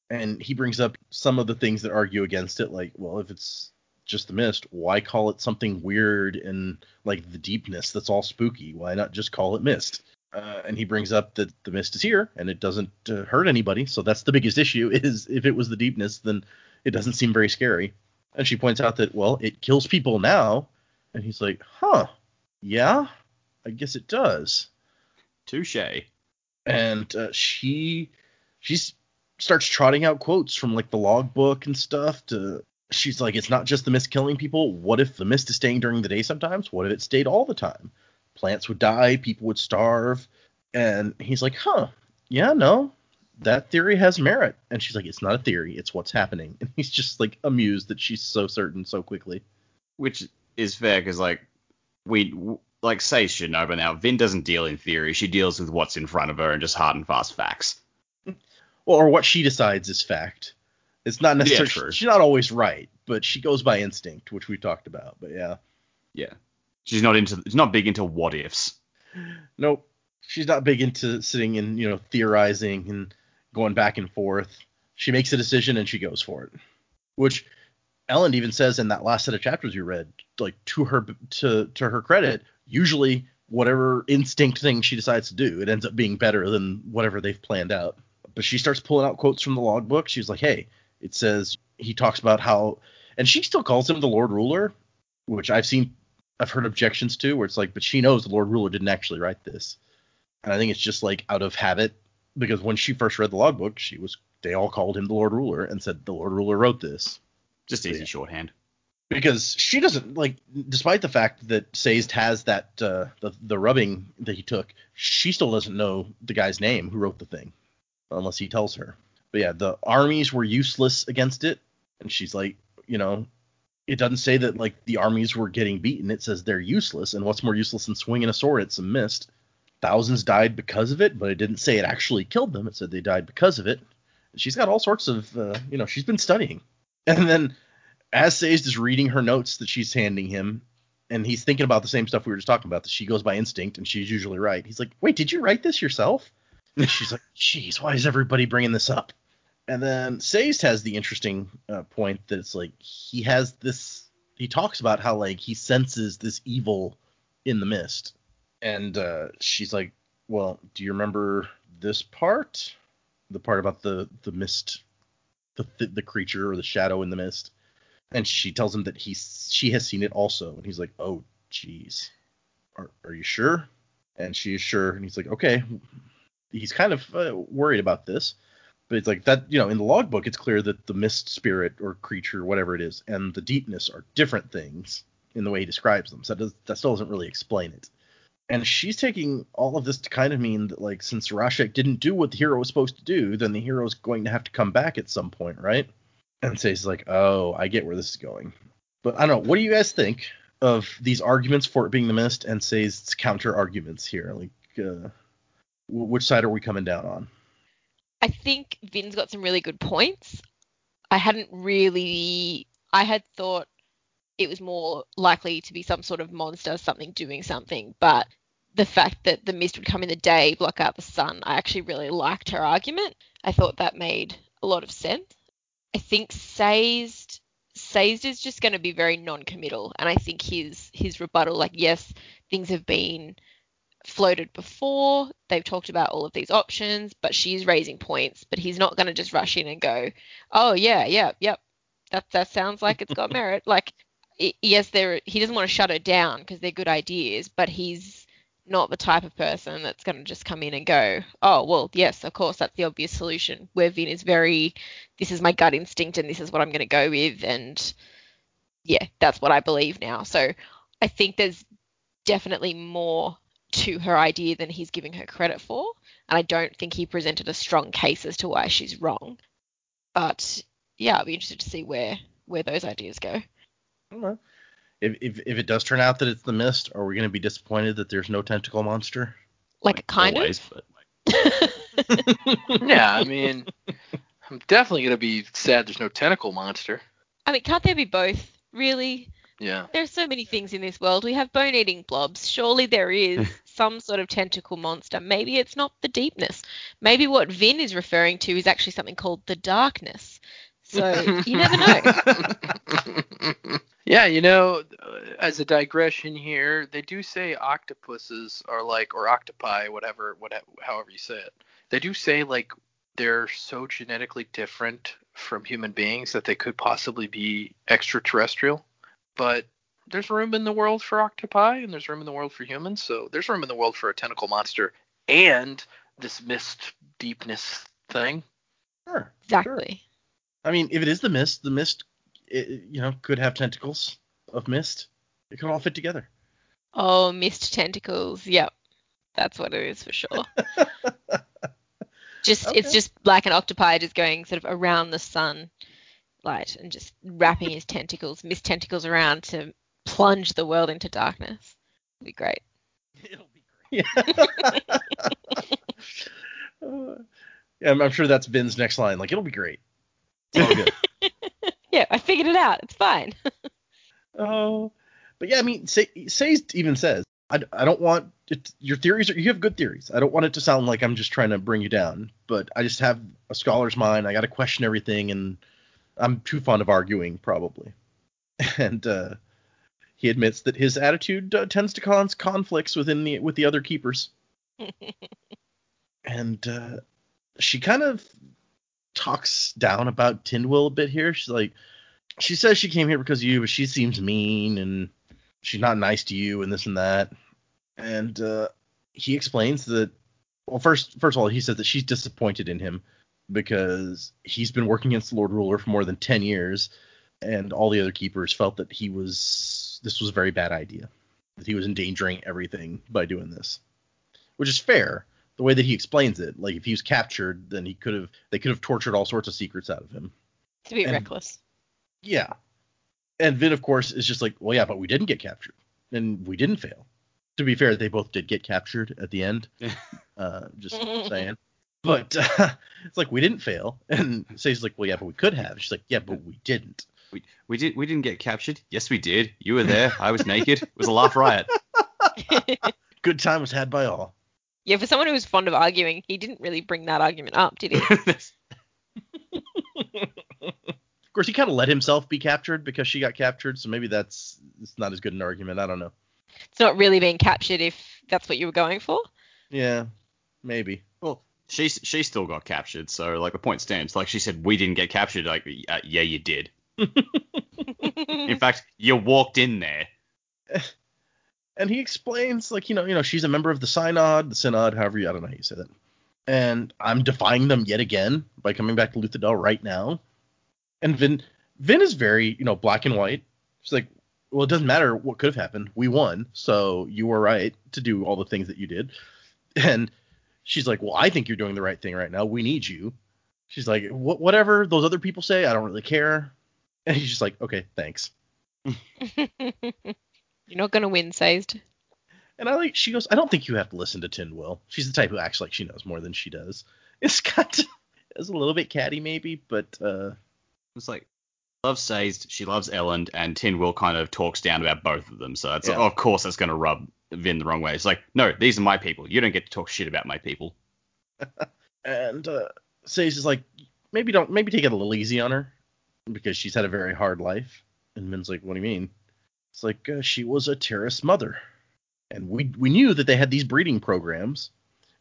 And he brings up some of the things that argue against it, like, well, if it's just the mist, why call it something weird and like the deepness that's all spooky? Why not just call it mist? Uh, and he brings up that the mist is here and it doesn't uh, hurt anybody. So that's the biggest issue. Is if it was the deepness, then it doesn't seem very scary. And she points out that well, it kills people now. And he's like, huh, yeah, I guess it does. Touche. and uh, she she starts trotting out quotes from like the logbook and stuff to she's like it's not just the mist killing people. What if the mist is staying during the day sometimes? What if it stayed all the time? Plants would die people would starve. And he's like huh yeah no that theory has merit. And she's like it's not a theory. It's what's happening. And he's just like amused that she's so certain so quickly. Which is fair because like we like say by now. Vin doesn't deal in theory. She deals with what's in front of her and just hard and fast facts. well, or what she decides is fact. It's not necessarily true. she's not always right, but she goes by instinct, which we talked about. But yeah, Yeah. She's not into. She's not big into what ifs. nope, she's not big into sitting and you know theorizing and going back and forth. She makes a decision and she goes for it, which Elend even says in that last set of chapters you read, like to her to to her credit, usually whatever instinct thing she decides to do, it ends up being better than whatever they've planned out. But she starts pulling out quotes from the logbook. She's like, "Hey, it says he talks about how," and she still calls him the Lord Ruler, which I've seen, I've heard objections to, where it's like, but she knows the Lord Ruler didn't actually write this, and I think it's just like out of habit because when she first read the logbook, she was they all called him the Lord Ruler and said the Lord Ruler wrote this. Just easy Yeah. shorthand. because she doesn't like despite the fact that Sazed has that uh, the the rubbing that he took, she still doesn't know the guy's name who wrote the thing unless he tells her. But yeah, the armies were useless against it, and she's like, you know, it doesn't say that like the armies were getting beaten. It says they're useless, and what's more useless than swinging a sword at some mist? Thousands died because of it, but it didn't say it actually killed them. It said they died because of it. She's got all sorts of, uh, you know, she's been studying. And then as Sazed is reading her notes that she's handing him, and he's thinking about the same stuff we were just talking about, that she goes by instinct and she's usually right. He's like, wait, did you write this yourself? And she's like, jeez, why is everybody bringing this up? And then Sazed has the interesting uh, point that it's like he has this. He talks about how like he senses this evil in the mist, and uh, she's like, "Well, do you remember this part? The part about the the mist, the the, the creature or the shadow in the mist?" And she tells him that he she has seen it also, and he's like, "Oh, jeez, are are you sure?" And she is sure, and he's like, "Okay." He's kind of uh, worried about this but it's like that you know in the logbook it's clear that the mist spirit or creature whatever it is and the deepness are different things in the way he describes them so that, does, that still doesn't really explain it and she's taking all of this to kind of mean that like since Rashek didn't do what the hero was supposed to do then the hero's going to have to come back at some point right and Sazed like oh I get where this is going but I don't know what do you guys think of these arguments for it being the mist and Sazed counter arguments here like uh, which side are we coming down on I think Vin's got some really good points. I hadn't really. I had thought it was more likely to be some sort of monster, something doing something, but the fact that the mist would come in the day, block out the sun, I actually really liked her argument. I thought that made a lot of sense. I think Sazed Sazed is just going to be very non-committal, and I think his his rebuttal, like yes, things have been floated before. They've talked about all of these options, but she's raising points. But he's not going to just rush in and go, "Oh yeah, yeah, yep, that that sounds like it's got merit." Like, yes, there he doesn't want to shut her down because they're good ideas, but he's not the type of person that's going to just come in and go, "Oh well, yes, of course, that's the obvious solution." Where Vin is very, "This is my gut instinct, and this is what I'm going to go with," and yeah, that's what I believe now. So I think there's definitely more to her idea than he's giving her credit for. And I don't think he presented a strong case as to why she's wrong. But yeah, I'll be interested to see where where those ideas go. If, if if it does turn out that it's the mist, are we going to be disappointed that there's no tentacle monster? Like, like kind always, of. But yeah, I mean, I'm definitely going to be sad there's no tentacle monster. I mean, can't there be both? Really? Yeah. There's so many things in this world. We have bone eating blobs. Surely there is some sort of tentacle monster. Maybe it's not the deepness. Maybe what Vin is referring to is actually something called the darkness. So you never know. yeah, you know, uh, as a digression here, they do say octopuses are like, or octopi, whatever, whatever, however you say it. They do say like they're so genetically different from human beings that they could possibly be extraterrestrial but there's room in the world for octopi and there's room in the world for humans. So there's room in the world for a tentacle monster and this mist deepness thing. Sure. Exactly. Sure. I mean, if it is the mist, the mist, it, you know, could have tentacles of mist. It could all fit together. Oh, mist tentacles. Yep. That's what it is for sure. just okay. it's just like an octopi just going sort of around the sun light and just wrapping his tentacles, mist tentacles around to plunge the world into darkness. It'll be great. It'll be great. Yeah. uh, yeah, I'm, I'm, sure that's Vin's next line. Like, it'll be great. It's all good. Yeah, I figured it out. It's fine. Oh, but yeah, I mean, say, Sazed even says, I, I don't want it, your theories. Are, you have good theories. I don't want it to sound like I'm just trying to bring you down, but I just have a scholar's mind. I got to question everything and I'm too fond of arguing, probably. And uh, he admits that his attitude uh, tends to cause conflicts within the with the other keepers. and uh, she kind of talks down about Tindwyl a bit here. She's like, she says she came here because of you, but she seems mean and she's not nice to you and this and that. And uh, he explains that. Well, first, first of all, he says that she's disappointed in him because he's been working against the Lord Ruler for more than 10 years. and all the other keepers felt that he was this was a very bad idea, that he was endangering everything by doing this, which is fair. The way that he explains it, like if he was captured, then he could have they could have tortured all sorts of secrets out of him. To be And- reckless. Yeah. And Vin, of course, is just like, well, yeah, but we didn't get captured, and we didn't fail. To be fair, they both did get captured at the end. uh, just saying. But uh, it's like we didn't fail, and Sazed like, well, yeah, but we could have. She's like, yeah, but we didn't. We, we did we didn't get captured. Yes, we did. You were there. I was naked. It was a laugh riot. Good time was had by all. Yeah, for someone who was fond of arguing, he didn't really bring that argument up, did he? Of course, he kind of let himself be captured because she got captured, so maybe that's it's not as good an argument. I don't know. it's not really being captured if that's what you were going for. Yeah, maybe. well, she she still got captured. So like the point stands. Like she said, we didn't get captured. Like uh, yeah, you did. In fact, you walked in there. and he explains like you know you know she's a member of the synod the synod however you i don't know how you say that. And i'm defying them yet again by coming back to luthadel right now. And vin vin is very you know black and white. She's like well it doesn't matter what could have happened. We won. So you were right to do all the things that you did. And she's like well i think you're doing the right thing right now. We need you. She's like "Wh- whatever those other people say i don't really care. And he's just like okay thanks You're not gonna win, Sazed. And I like she goes, I don't think you have to listen to Tindwyl. She's the type who acts like she knows more than she does. It's kind of it's a little bit catty maybe, but uh It's like loves Sazed, she loves Elend, and Tindwyl kind of talks down about both of them. So it's Yeah. of course that's gonna rub Vin the wrong way. It's like, no, these are my people. You don't get to talk shit about my people. and uh Sazed is like, maybe don't maybe take it a little easy on her because she's had a very hard life. And Vin's like, what do you mean? It's like uh, she was a Terris mother, and we we knew that they had these breeding programs,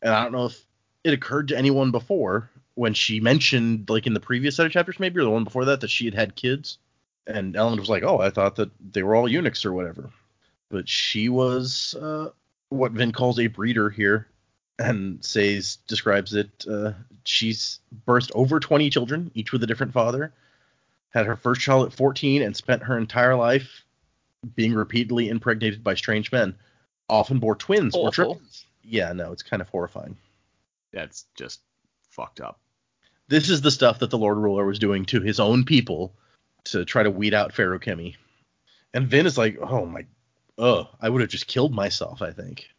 and I don't know if it occurred to anyone before when she mentioned like in the previous set of chapters maybe or the one before that that she had had kids, and Elend was like, oh, I thought that they were all eunuchs or whatever, but she was uh, what Vin calls a breeder here, and Sazed describes it. Uh, she's birthed over 20 children, each with a different father. Had her first child at 14 and spent her entire life being repeatedly impregnated by strange men. Often bore twins or triplets. Yeah, no, it's kind of horrifying. That's just fucked up. This is the stuff that the Lord Ruler was doing to his own people to try to weed out Feruchemy. And Vin is like, oh my, oh, I would have just killed myself, I think.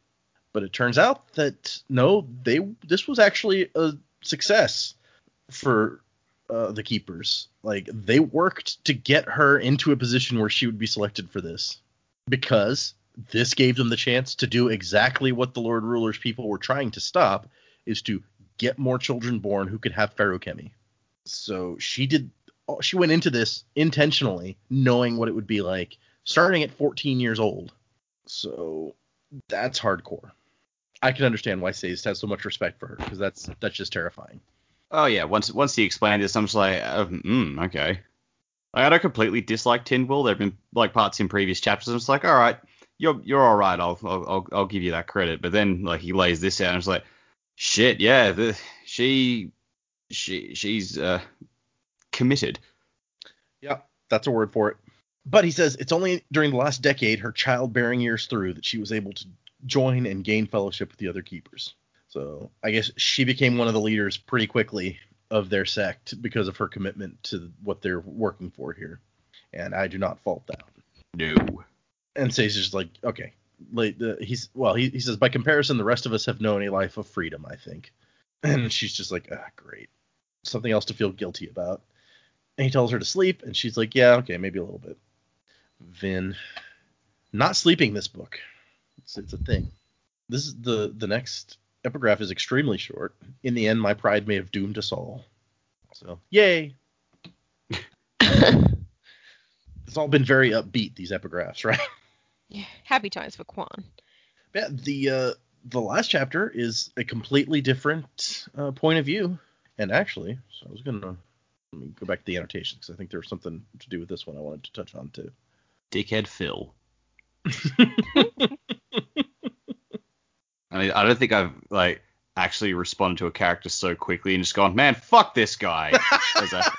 But it turns out that no, they this was actually a success for uh, the keepers. Like they worked to get her into a position where she would be selected for this because this gave them the chance to do exactly what the Lord Ruler's people were trying to stop is to get more children born who could have Feruchemy. So she did she went into this intentionally knowing what it would be like starting at 14 years old. So that's hardcore. I can understand why Sazed has so much respect for her because that's that's just terrifying. Oh yeah, once once he explained this, I'm just like, mm, okay. I don't completely dislike Tindwyl. There've been like parts in previous chapters. I'm just like, all right, you're you're all right. I'll I'll I'll, I'll give you that credit. But then like he lays this out, and it's like, shit, yeah, the, she she she's uh committed. Yeah, that's a word for it. But he says it's only during the last decade, her childbearing years through, that she was able to join and gain fellowship with the other keepers. So I guess she became one of the leaders pretty quickly of their sect because of her commitment to what they're working for here. And I do not fault that. No. And Sazed is like, okay, like the, he's well, he, he says by comparison, the rest of us have known a life of freedom. I think. And she's just like, ah, great, something else to feel guilty about. And he tells her to sleep, and she's like, yeah, okay, maybe a little bit. Vin, not sleeping this book. It's, it's a thing. This is the the next epigraph is extremely short. In the end, my pride may have doomed us all. So, yay! It's all been very upbeat these epigraphs, right? yeah, happy times for Kwaan. Yeah, the uh, the last chapter is a completely different uh, point of view. And actually, so I was gonna let me go back to the annotations because I think there's something to do with this one I wanted to touch on too. Dickhead Phil. I mean, I don't think I've like actually responded to a character so quickly and just gone, man, fuck this guy. As a-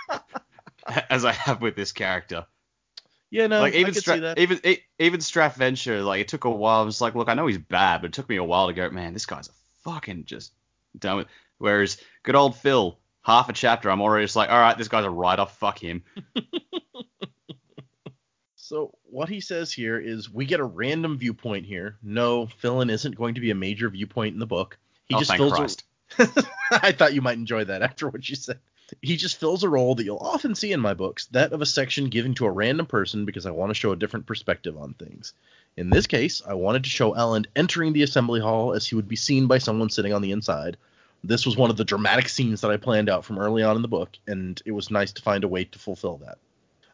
as I have with this character. Yeah, no, like I even could Stra- see that. even even Straff Venture, like it took a while. I was like, look, I know he's bad, but it took me a while to go, man, this guy's a fucking just done with. Whereas good old Phil, half a chapter, I'm already just like, all right, this guy's a write off. Fuck him. So what he says here is we get a random viewpoint here. No, Philen isn't going to be a major viewpoint in the book. He oh, just fills Christ. a I thought you might enjoy that after what you said. He just fills a role that you'll often see in my books, that of a section given to a random person because I want to show a different perspective on things. In this case, I wanted to show Elend entering the assembly hall as he would be seen by someone sitting on the inside. This was one of the dramatic scenes that I planned out from early on in the book, and it was nice to find a way to fulfill that.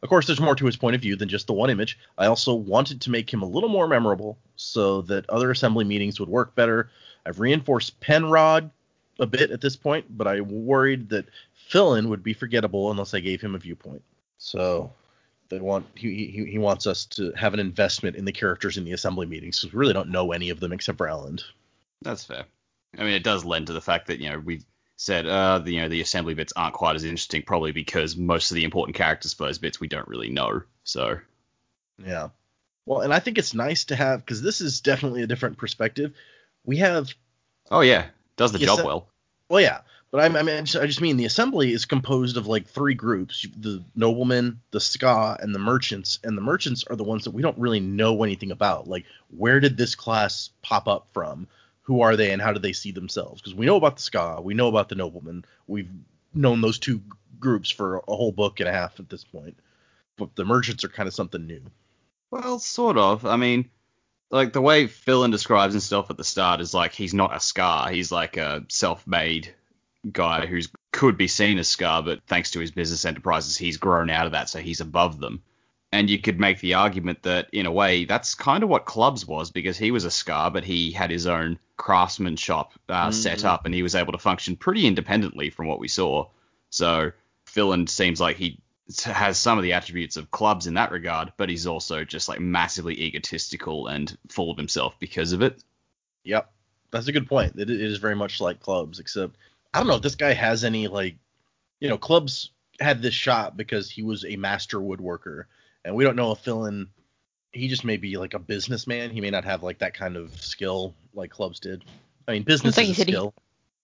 Of course, there's more to his point of view than just the one image. I also wanted to make him a little more memorable so that other assembly meetings would work better. I've reinforced Penrod a bit at this point, but I worried that Philen would be forgettable unless I gave him a viewpoint. So they want he, he he wants us to have an investment in the characters in the assembly meetings because we really don't know any of them except for Elend. That's fair. I mean, it does lend to the fact that you know we've said uh the, you know the assembly bits aren't quite as interesting, probably because most of the important characters for those bits we don't really know. So Yeah. Well, and I think it's nice to have because this is definitely a different perspective. We have oh yeah, does the Yes, job well. Well, yeah, but I, I mean, I just, I just mean the assembly is composed of like three groups: the noblemen, the skaa, and the merchants. And the merchants are the ones that we don't really know anything about. Like, where did this class pop up from? Who are they, and how do they see themselves? Because we know about the skaa, we know about the nobleman. We've known those two groups for a whole book and a half at this point. But the merchants are kind of something new. Well, sort of. I mean, like the way Philen describes himself at the start is like he's not a Skaa. He's like a self-made guy who's could be seen as Skaa, but thanks to his business enterprises, he's grown out of that, so he's above them. And you could make the argument that, in a way, that's kind of what Clubs was, because he was a Skaa, but he had his own craftsman shop uh, set Mhm. up, and he was able to function pretty independently from what we saw. So Philen seems like he has some of the attributes of clubs in that regard, but he's also just like massively egotistical and full of himself because of it. Yep, that's a good point. It, it is very much like clubs, except I don't know if this guy has any like, you know, clubs had this shot because he was a master woodworker, and we don't know if Philen, he just may be like a businessman. He may not have like that kind of skill like clubs did. I mean, business like is you a said, he- skill.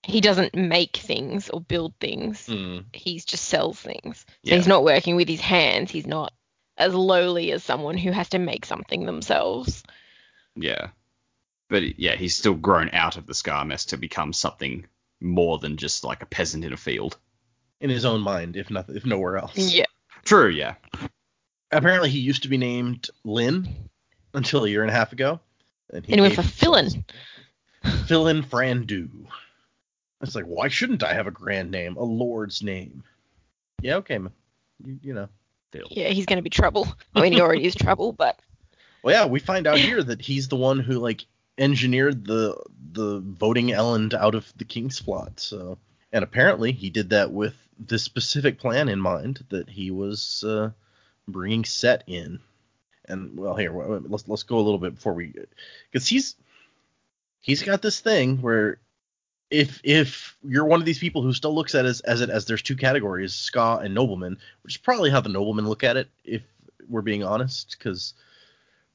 He doesn't make things or build things. Mm, He just sells things. So Yeah. he's not working with his hands. He's not as lowly as someone who has to make something themselves. Yeah. But yeah, he's still grown out of the Skaa mess to become something more than just like a peasant in a field. in his own mind, if not, if nowhere else. Yeah. True, yeah. Apparently, he used to be named Lynn until a year and a half ago, and he And he went gave for Philen. Philen Frandu. It's like, why shouldn't I have a grand name, a lord's name? Yeah, okay, man. You, you know. Phil. Yeah, he's going to be trouble. I mean, he already is trouble, but Well, yeah, we find out here that he's the one who like engineered the the voting Elend out of the king's plot. So, and apparently he did that with this specific plan in mind that he was uh, bringing Cett in. And well, here let's let's go a little bit before we, because he's he's got this thing where if if you're one of these people who still looks at it as, as it as there's two categories, skaa and nobleman, which is probably how the noblemen look at it, if we're being honest, because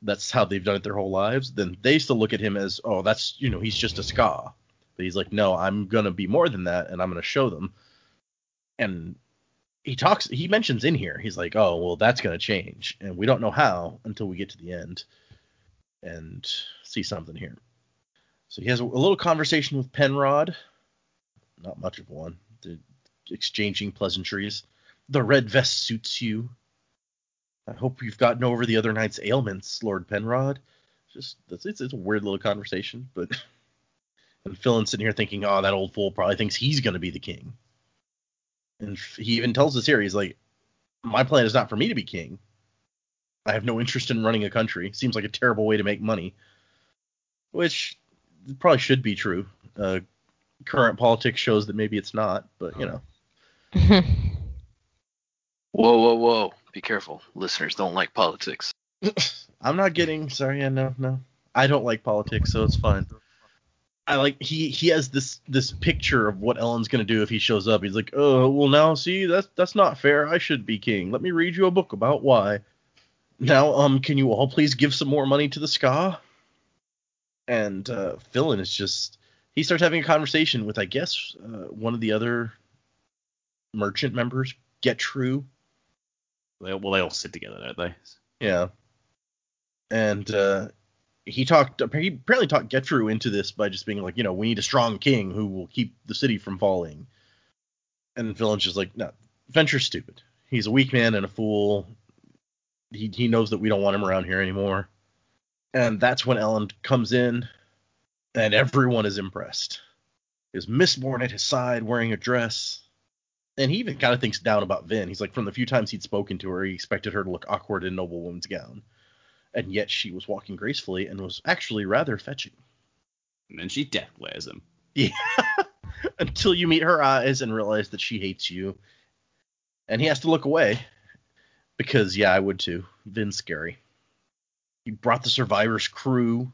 that's how they've done it their whole lives, then they still look at him as, oh, that's you know, he's just a skaa. But he's like, no, I'm gonna be more than that, and I'm gonna show them. And he talks, he mentions in here, he's like, oh, well, that's gonna change, and we don't know how until we get to the end and see something here. So he has a, a little conversation with Penrod. Not much of one. They're exchanging pleasantries. The red vest suits you. I hope you've gotten over the other night's ailments, Lord Penrod. Just it's, it's a weird little conversation, but and Phil's sitting here thinking, oh, that old fool probably thinks he's gonna be the king. And he even tells the series, like, my plan is not for me to be king. I have no interest in running a country. Seems like a terrible way to make money. Which probably should be true. Uh, current politics shows that maybe it's not, but you know. Whoa, whoa, whoa. Be careful. Listeners don't like politics. I'm not getting sorry, yeah, no, no. I don't like politics, so it's fine. I like he he has this this picture of what Elend's gonna do if he shows up. He's like, oh well, now see that's that's not fair. I should be king. Let me read you a book about why. Now, um, can you all please give some more money to the skaa? And uh, Philen is just he starts having a conversation with I guess uh, one of the other merchant members, Get True. They, well, they all sit together, don't they? Yeah. And uh, he talked he apparently talked Getru into this by just being like, you know, we need a strong king who will keep the city from falling. And Villain's just like, no, Venture's stupid. He's a weak man and a fool. He he knows that we don't want him around here anymore. And that's when Elend comes in, and everyone is impressed. Is Mistborn at his side wearing a dress? And he even kind of thinks down about Vin. He's like, from the few times he'd spoken to her, he expected her to look awkward in noblewoman's gown and yet she was walking gracefully and was actually rather fetching. And then she death glares him. Yeah. Until you meet her eyes and realize that she hates you. And he has to look away. Because, yeah, I would too. Vin's scary. He brought the survivors crew,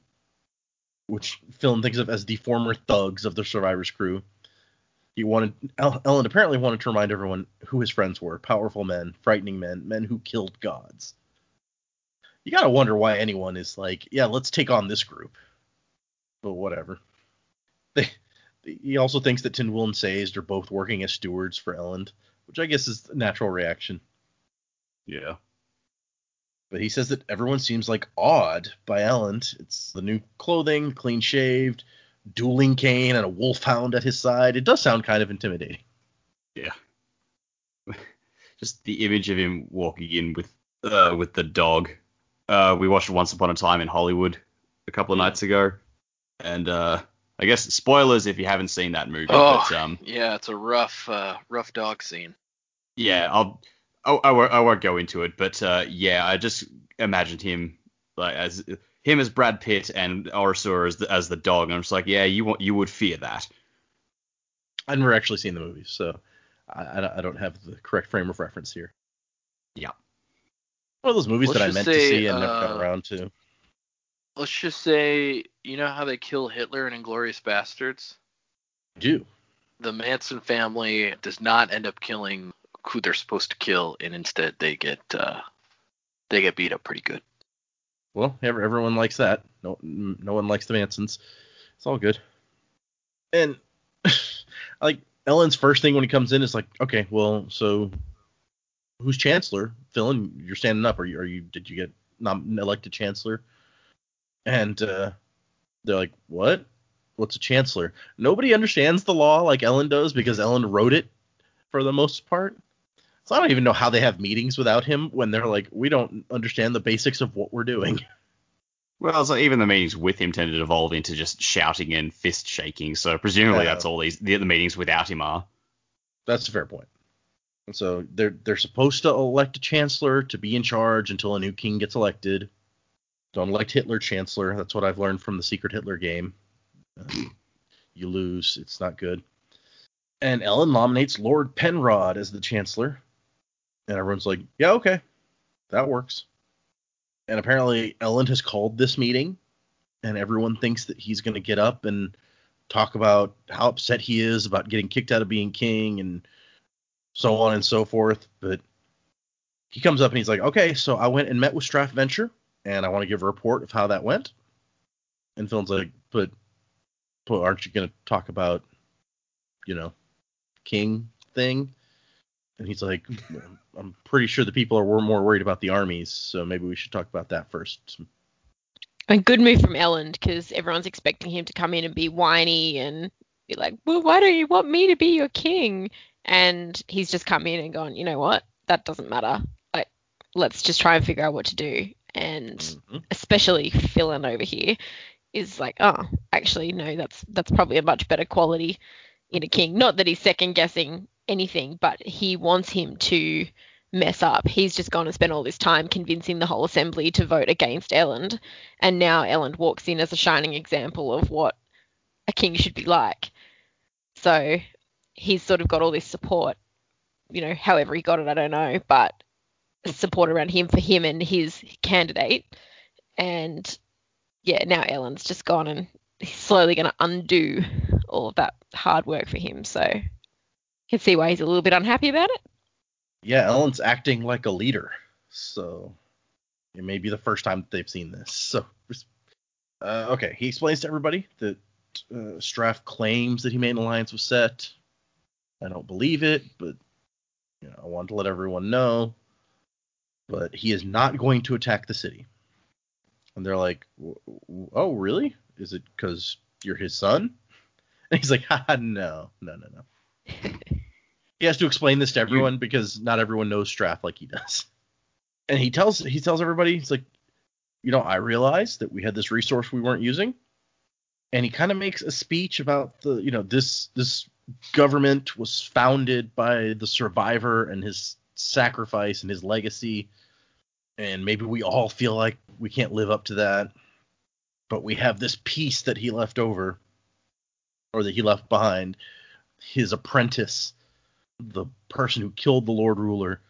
which Philen thinks of as the former thugs of the survivors crew. He wanted Elend apparently wanted to remind everyone who his friends were powerful men, frightening men, men who killed gods you gotta wonder why anyone is like, yeah, let's take on this group. But whatever. They, he also thinks that Tindwyl and Sazed are both working as stewards for Elend, which I guess is a natural reaction. Yeah. But he says that everyone seems like awed by Elend. It's the new clothing, clean shaved, dueling cane, and a wolfhound at his side. It does sound kind of intimidating. Yeah. Just the image of him walking in with uh, with the dog uh, we watched Once Upon a Time in Hollywood a couple of nights ago, and uh, I guess spoilers if you haven't seen that movie. Oh, but, um, yeah, it's a rough, uh, rough dog scene. Yeah, I'll, I, I, won't, I won't go into it, but uh, yeah, I just imagined him like as him as Brad Pitt and OreSeur as the, as the dog, and I'm just like, yeah, you want you would fear that. I've never actually seen the movie, so I, I don't have the correct frame of reference here. Yeah. One of those movies Let's that I meant say, to see and never got uh, around to. Let's just say, you know how they kill Hitler in Inglourious Basterds? Do. The Manson family does not end up killing who they're supposed to kill, and instead they get uh, they get beat up pretty good. Well, everyone likes that. No, no one likes the Mansons. It's all good. And like Elend's first thing when he comes in is like, okay, well, so who's chancellor? Philen, you're standing up. Are you? Are you? Did you get nom- elected chancellor? And uh, they're like, what? What's a chancellor? Nobody understands the law like Elend does because Elend wrote it for the most part. So I don't even know how they have meetings without him when they're like, we don't understand the basics of what we're doing. Well, like even the meetings with him tend to devolve into just shouting and fist shaking. So presumably Yeah. that's all these the, the meetings without him are. That's a fair point. So they're they're supposed to elect a chancellor to be in charge until a new king gets elected. Don't elect Hitler chancellor. That's what I've learned from the Secret Hitler game. Uh, you lose. It's not good. And Elend nominates Lord Penrod as the chancellor. And everyone's like, yeah, okay. That works. And apparently Elend has called this meeting and everyone thinks that he's going to get up and talk about how upset he is about getting kicked out of being king and so on and so forth. But he comes up and he's like, okay, so I went and met with Straff Venture, and I want to give a report of how that went. And Phil's like, but, but aren't you going to talk about, you know, king thing? And he's like, I'm pretty sure the people are more worried about the armies, so maybe we should talk about that first. A good move from Elend because everyone's expecting him to come in and be whiny and be like, well, why don't you want me to be your king? And he's just come in and gone, you know what? That doesn't matter. Like, let's just try and figure out what to do. And Mhm. especially Philen over here is like, oh, actually, no, that's that's probably a much better quality in a king. Not that he's second guessing anything, but he wants him to mess up. He's just gone and spent all this time convincing the whole assembly to vote against Elend, and now Elend walks in as a shining example of what a king should be like. So he's sort of got all this support. You know, however he got it, I don't know, but support around him for him and his candidate. And yeah, now Elend's just gone and he's slowly going to undo all of that hard work for him. So you can see why he's a little bit unhappy about it. Yeah, Elend's acting like a leader, so it may be the first time they've seen this. So, uh, okay, he explains to everybody that uh, Straff claims that he made an alliance with Cett. I don't believe it, but you know, I want to let everyone know. But he is not going to attack the city. And they're like, "Oh, really? Is it because you're his son?" And he's like, Haha, "No, no, no, no." he has to explain this to everyone because not everyone knows Straff like he does. And he tells he tells everybody, he's like, "You know, I realized that we had this resource we weren't using." And he kind of makes a speech about the, you know, this this government was founded by the survivor and his sacrifice and his legacy. And maybe we all feel like we can't live up to that but we have this piece that he left over or that he left behind. His apprentice the person who killed the lord ruler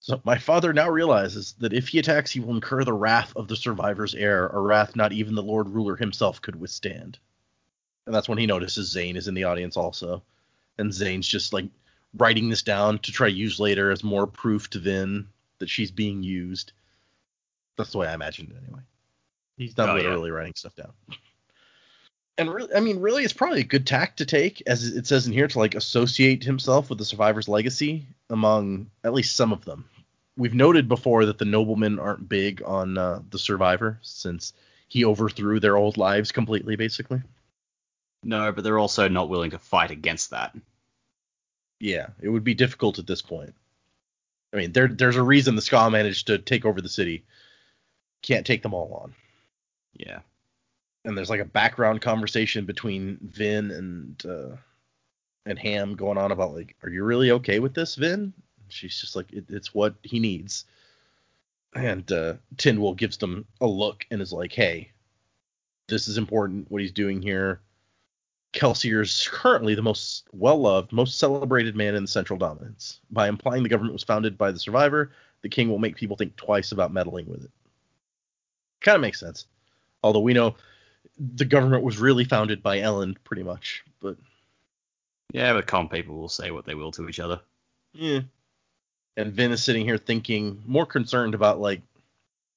so my father now realizes that if he attacks he will incur the wrath of the survivor's heir a wrath not even the lord ruler himself could withstand and that's when he notices Zane is in the audience also. And Zane's just like writing this down to try to use later as more proof to Vin that she's being used. That's the way I imagined it anyway. He's not Oh, yeah. literally writing stuff down. And really, I mean, really, it's probably a good tack to take, as it says in here, to like associate himself with the survivor's legacy among at least some of them. We've noted before that the noblemen aren't big on uh, the survivor since he overthrew their old lives completely, basically. No, but they're also not willing to fight against that. Yeah, it would be difficult at this point. I mean, there there's a reason the Skaa managed to take over the city. Can't take them all on. Yeah. And there's like a background conversation between Vin and uh, and Ham going on about like, are you really okay with this, Vin? She's just like, it, it's what he needs. And uh, Tindwyl gives them a look and is like, hey, this is important. What he's doing here. Kelsier's currently the most well-loved, most celebrated man in the Central Dominance. By implying the government was founded by the survivor, the king will make people think twice about meddling with it. Kind of makes sense. Although we know the government was really founded by Elend, pretty much. But Yeah, but calm people will say what they will to each other. yeah. And Vin is sitting here thinking, more concerned about like,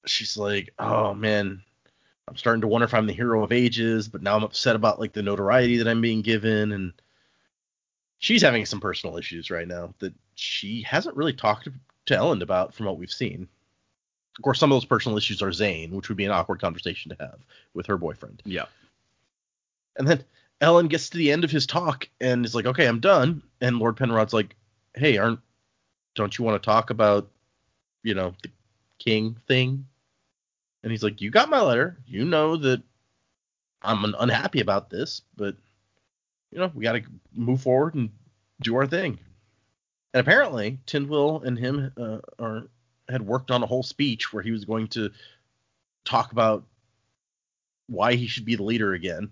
she's like, oh man, I'm starting to wonder if I'm the hero of ages, but now I'm upset about like the notoriety that I'm being given, and she's having some personal issues right now that she hasn't really talked to Elend about from what we've seen. Of course, some of those personal issues are Zane, which would be an awkward conversation to have with her boyfriend. Yeah. And then Elend gets to the end of his talk and is like, "Okay, I'm done." And Lord Penrod's like, "Hey, aren't don't you want to talk about, you know, the king thing?" And he's like, "You got my letter. You know that I'm un- unhappy about this, but you know, we got to move forward and do our thing." And apparently, Tindwyl and him uh, are had worked on a whole speech where he was going to talk about why he should be the leader again.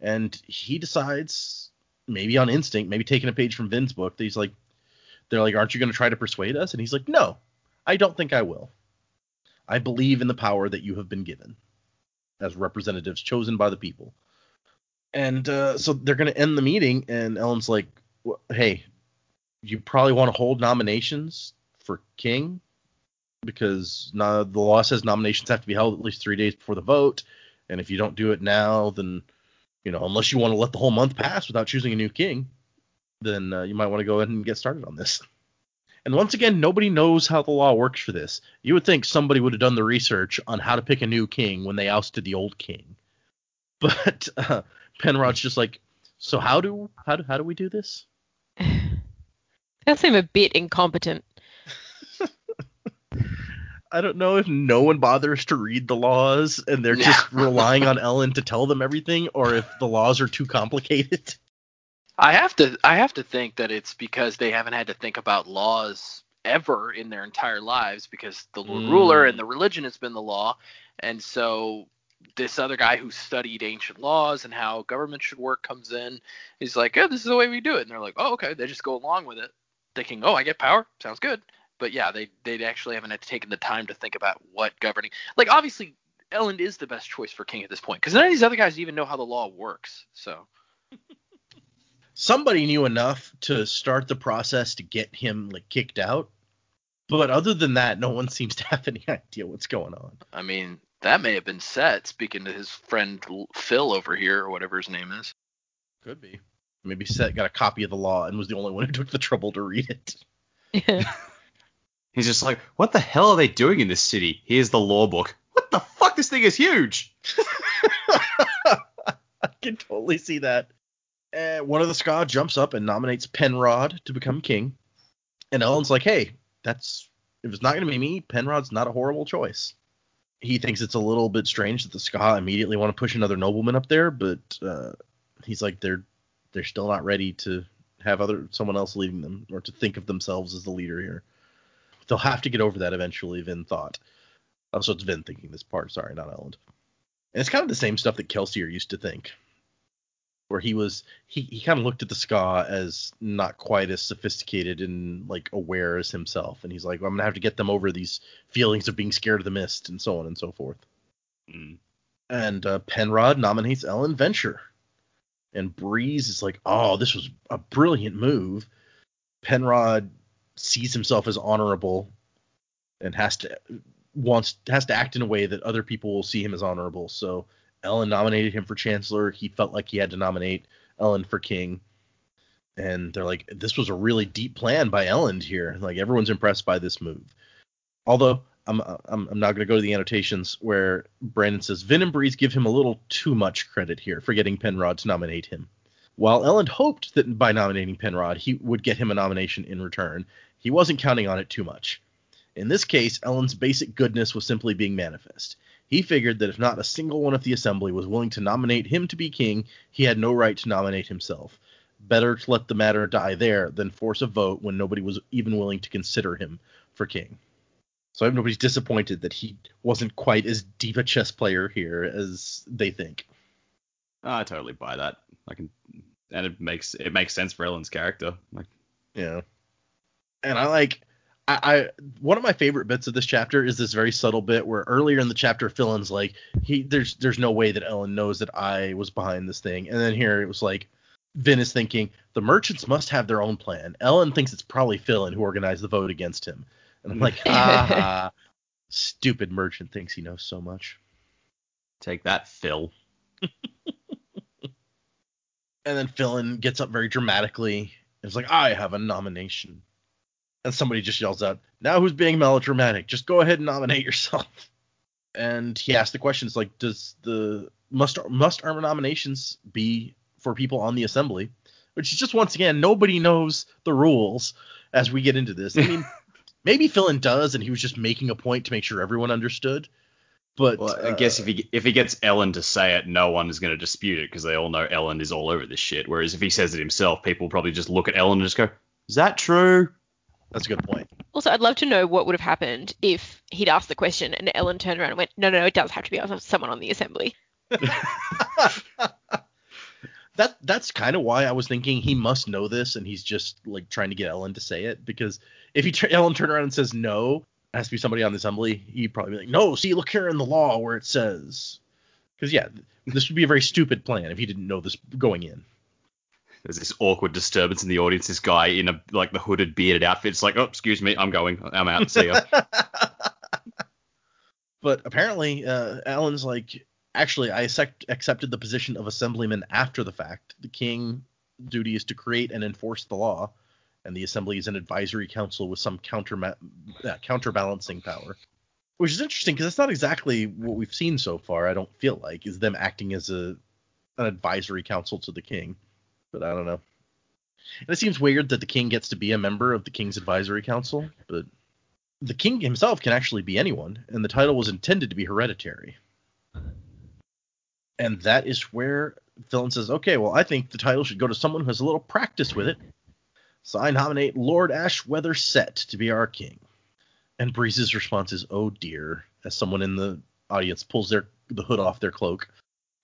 And he decides, maybe on instinct, maybe taking a page from Vin's book, that he's like, they're like, aren't you going to try to persuade us? And he's like, no, I don't think I will. I believe in the power that you have been given as representatives chosen by the people. And uh, so they're going to end the meeting, and Elend's like, hey, you probably want to hold nominations for king because now the law says nominations have to be held at least three days before the vote. And if you don't do it now, then you know, unless you want to let the whole month pass without choosing a new king, then uh, you might want to go ahead and get started on this. And once again, nobody knows how the law works for this. You would think somebody would have done the research on how to pick a new king when they ousted the old king. But uh, Penrod's just like, so how do how do how do we do this? That seem a bit incompetent. I don't know if no one bothers to read the laws and they're just relying on Elend to tell them everything, or if the laws are too complicated. I have to I have to think that it's because they haven't had to think about laws ever in their entire lives because the Mm. ruler and the religion has been the law. And so this other guy who studied ancient laws and how government should work comes in. He's like, "Yeah, this is the way we do it." And they're like, "Oh, okay." They just go along with it, thinking, "Oh, I get power. Sounds good." But yeah, they they actually haven't taken the time to think about what governing. Like obviously Elend is the best choice for king at this point because none of these other guys even know how the law works. So Somebody knew enough to start the process to get him like kicked out, but other than that, no one seems to have any idea what's going on. I mean, that may have been Cett. Speaking to his friend Phil over here, or whatever his name is. Could be. Maybe Cett got a copy of the law and was the only one who took the trouble to read it. He's just like, what the hell are they doing in this city? Here's the law book. What the fuck? This thing is huge. I can totally see that. One of the Skaa jumps up and nominates Penrod to become king. And Elend's like, hey, that's if it's not going to be me, Penrod's not a horrible choice. He thinks it's a little bit strange that the Skaa immediately want to push another nobleman up there, but uh, he's like, they're they're still not ready to have other someone else leading them or to think of themselves as the leader here. They'll have to get over that eventually, Vin thought. Oh, so it's Vin thinking this part, sorry, not Elend. And it's kind of the same stuff that Kelsier used to think. Where he was he, he kind of looked at the skaa as not quite as sophisticated and like aware as himself. And he's like, well, I'm gonna have to get them over these feelings of being scared of the mist and so on and so forth. Mm. And uh, Penrod nominates Elend Venture. And Breeze is like, oh, this was a brilliant move. Penrod sees himself as honorable and has to wants has to act in a way that other people will see him as honorable. So Elend nominated him for chancellor. He felt like he had to nominate Elend for king. And they're like, this was a really deep plan by Elend here. Like everyone's impressed by this move. Although I'm I'm, I'm now going to go to the annotations where Brandon says Vin and Breeze give him a little too much credit here for getting Penrod to nominate him. While Elend hoped that by nominating Penrod he would get him a nomination in return, he wasn't counting on it too much. In this case, Elend's basic goodness was simply being manifest. He figured that if not a single one of the assembly was willing to nominate him to be king, he had no right to nominate himself. Better to let the matter die there than force a vote when nobody was even willing to consider him for king. So I hope nobody's disappointed that he wasn't quite as deep a chess player here as they think. Ah, I totally buy that. I can, and it makes it makes sense for Elend's character. Like, Yeah. And I like I, I one of my favorite bits of this chapter is this very subtle bit where earlier in the chapter Philen's like he there's there's no way that Elend knows that I was behind this thing. And then here it was like Vin is thinking the merchants must have their own plan. Elend thinks it's probably Philen who organized the vote against him. And I'm like, ah, stupid merchant thinks he knows so much. take that, Phil. And then Philen gets up very dramatically and is like, I have a nomination. And somebody just yells out, Now who's being melodramatic? Just go ahead and nominate yourself. And he asked the questions like, Does the must must our nominations be for people on the assembly? Which is just once again, nobody knows the rules as we get into this. I mean, maybe Philen does, and he was just making a point to make sure everyone understood. But Well, I uh, guess if he if he gets Elend to say it, no one is going to dispute it because they all know Elend is all over this shit. Whereas if he says it himself, people probably just look at Elend and just go, "Is that true?" That's a good point. Also, I'd love to know what would have happened if he'd asked the question and Elend turned around and went, "No, no, no, it does have to be someone on the assembly." that that's kind of why I was thinking he must know this, and he's just like trying to get Elend to say it. Because if he tur- Elend turned around and says no, it has to be somebody on the assembly, he'd probably be like, no, see, look here in the law where it says. Because yeah, this would be a very stupid plan if he didn't know this going in. There's this awkward disturbance in the audience. This guy in a like the hooded bearded outfit. It's like, oh, excuse me, I'm going. I'm out. See ya. but apparently, uh, Elend's like, actually, I accept, accepted the position of assemblyman after the fact. The king duty is to create and enforce the law, and the assembly is an advisory council with some counter uh, counterbalancing power. Which is interesting because that's not exactly what we've seen so far. I don't feel like is them acting as a an advisory council to the king, but I don't know. And it seems weird that the king gets to be a member of the king's advisory council, but the king himself can actually be anyone, and the title was intended to be hereditary. And that is where Philen says, okay, well, I think the title should go to someone who has a little practice with it. So I nominate Lord Ashweather Cett to be our king. And Breeze's response is, oh dear, as someone in the audience pulls their the hood off their cloak.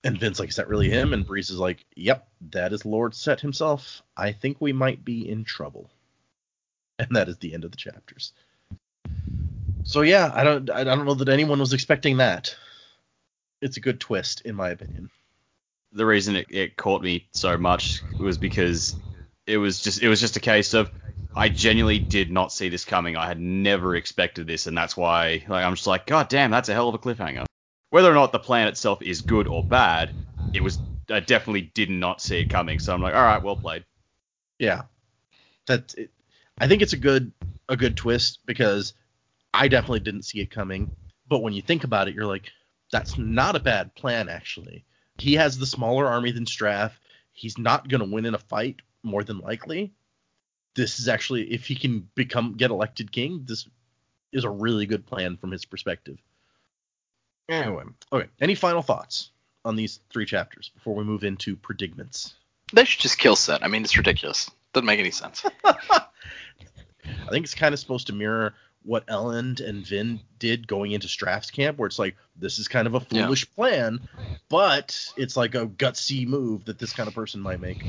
And Vin's like, is that really him? And Breeze is like, yep, that is Lord Cett himself. I think we might be in trouble. And that is the end of the chapters. So yeah, I don't I don't know that anyone was expecting that. it's a good twist in my opinion. The reason it, it caught me so much was because it was just it was just a case of I genuinely did not see this coming. I had never expected this, and that's why like I'm just like, God damn, that's a hell of a cliffhanger. Whether or not the plan itself is good or bad, it was I definitely did not see it coming. So I'm like, all right, well played. Yeah, that I think it's a good a good twist because I definitely didn't see it coming. But when you think about it, you're like, that's not a bad plan actually. He has the smaller army than Straff. He's not gonna win in a fight more than likely. This is actually if he can become get elected king, this is a really good plan from his perspective. Anyway, okay. Any final thoughts on these three chapters before we move into predicaments? They should just kill Cett. I mean, it's ridiculous. Doesn't make any sense. I think it's kind of supposed to mirror what Elend and Vin did going into Straff's camp, where it's like this is kind of a Yeah. foolish plan, but it's like a gutsy move that this kind of person might make.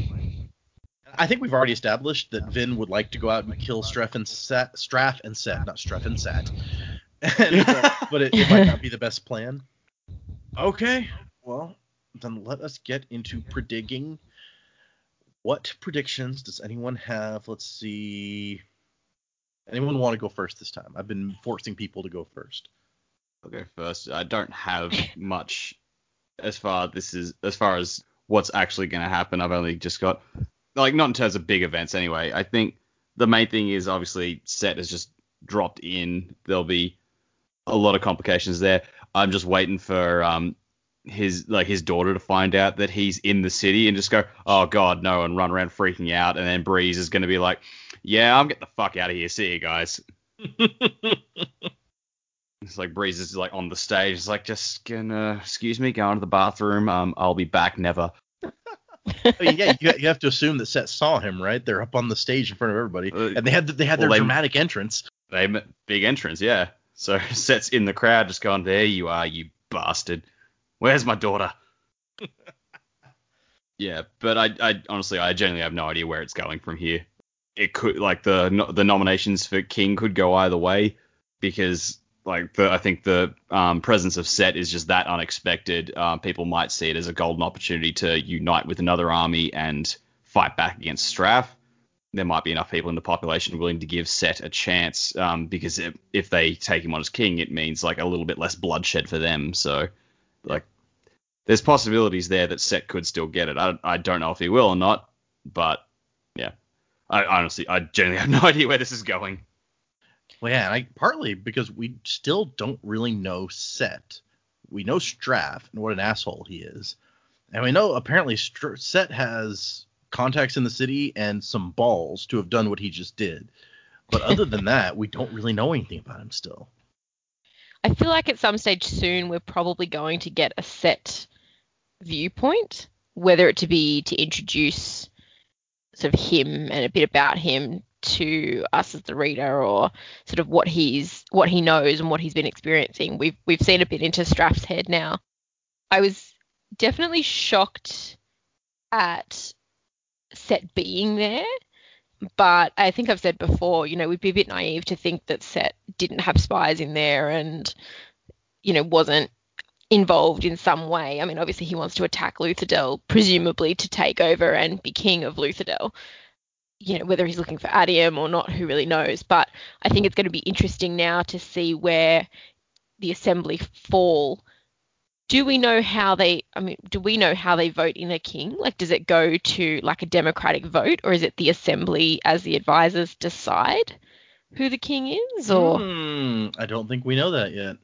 I think we've already established that Vin would like to go out and kill Straff and Cett, Straff and Cett, not Straff and Sat. And, but it, it might not be the best plan. Okay, well then let us get into predigging. What predictions does anyone have? Let's see. Anyone want to go first this time? I've been forcing people to go first. I'll go first. I don't have much as far this is as far as what's actually going to happen. I've only just got like not in terms of big events anyway. I think the main thing is obviously Cett has just dropped in. There'll be a lot of complications there. I'm just waiting for um his like his daughter to find out that he's in the city and just go, oh god no, and run around freaking out. And then Breeze is going to be like, yeah, I'm getting the fuck out of here. See you guys. It's like Breeze is like on the stage. It's like just gonna excuse me, go into the bathroom. Um, I'll be back. Never. I mean, yeah, you, you have to assume that Cett saw him, right? They're up on the stage in front of everybody, Uh, and they had they had their well, they- dramatic entrance. They big entrance, yeah. So Cett's in the crowd, just going, there you are, you bastard. Where's my daughter? yeah, but I, I honestly, I genuinely have no idea where it's going from here. It could like the no- the nominations for King could go either way because like the I think the um, presence of Cett is just that unexpected. Um, people might see it as a golden opportunity to unite with another army and fight back against Straff there might be enough people in the population willing to give Cett a chance um, because if, if they take him on as king, it means like a little bit less bloodshed for them. So, like, there's possibilities there that Cett could still get it. I, I don't know if he will or not, but yeah, I honestly I genuinely have no idea where this is going. Well, yeah, and I, partly because we still don't really know Cett. We know Straff and what an asshole he is, and we know apparently Str- Cett has contacts in the city and some balls to have done what he just did. But other than that, we don't really know anything about him still. I feel like at some stage soon we're probably going to get a Cett viewpoint, whether it to be to introduce sort of him and a bit about him to us as the reader or sort of what he's what he knows and what he's been experiencing. We've we've seen a bit into Straff's head now. I was definitely shocked at Cett being there, but I think I've said before, you know, we'd be a bit naive to think that Cett didn't have spies in there and, you know, wasn't involved in some way. I mean, obviously he wants to attack Luthadel, presumably to take over and be king of Luthadel. You know, whether he's looking for atium or not, who really knows? But I think it's going to be interesting now to see where the assembly fall. Do we know how they? I mean, do we know how they vote in a king? Like, does it go to like a democratic vote, or is it the assembly as the advisors decide who the king is? Or Hmm, I don't think we know that yet.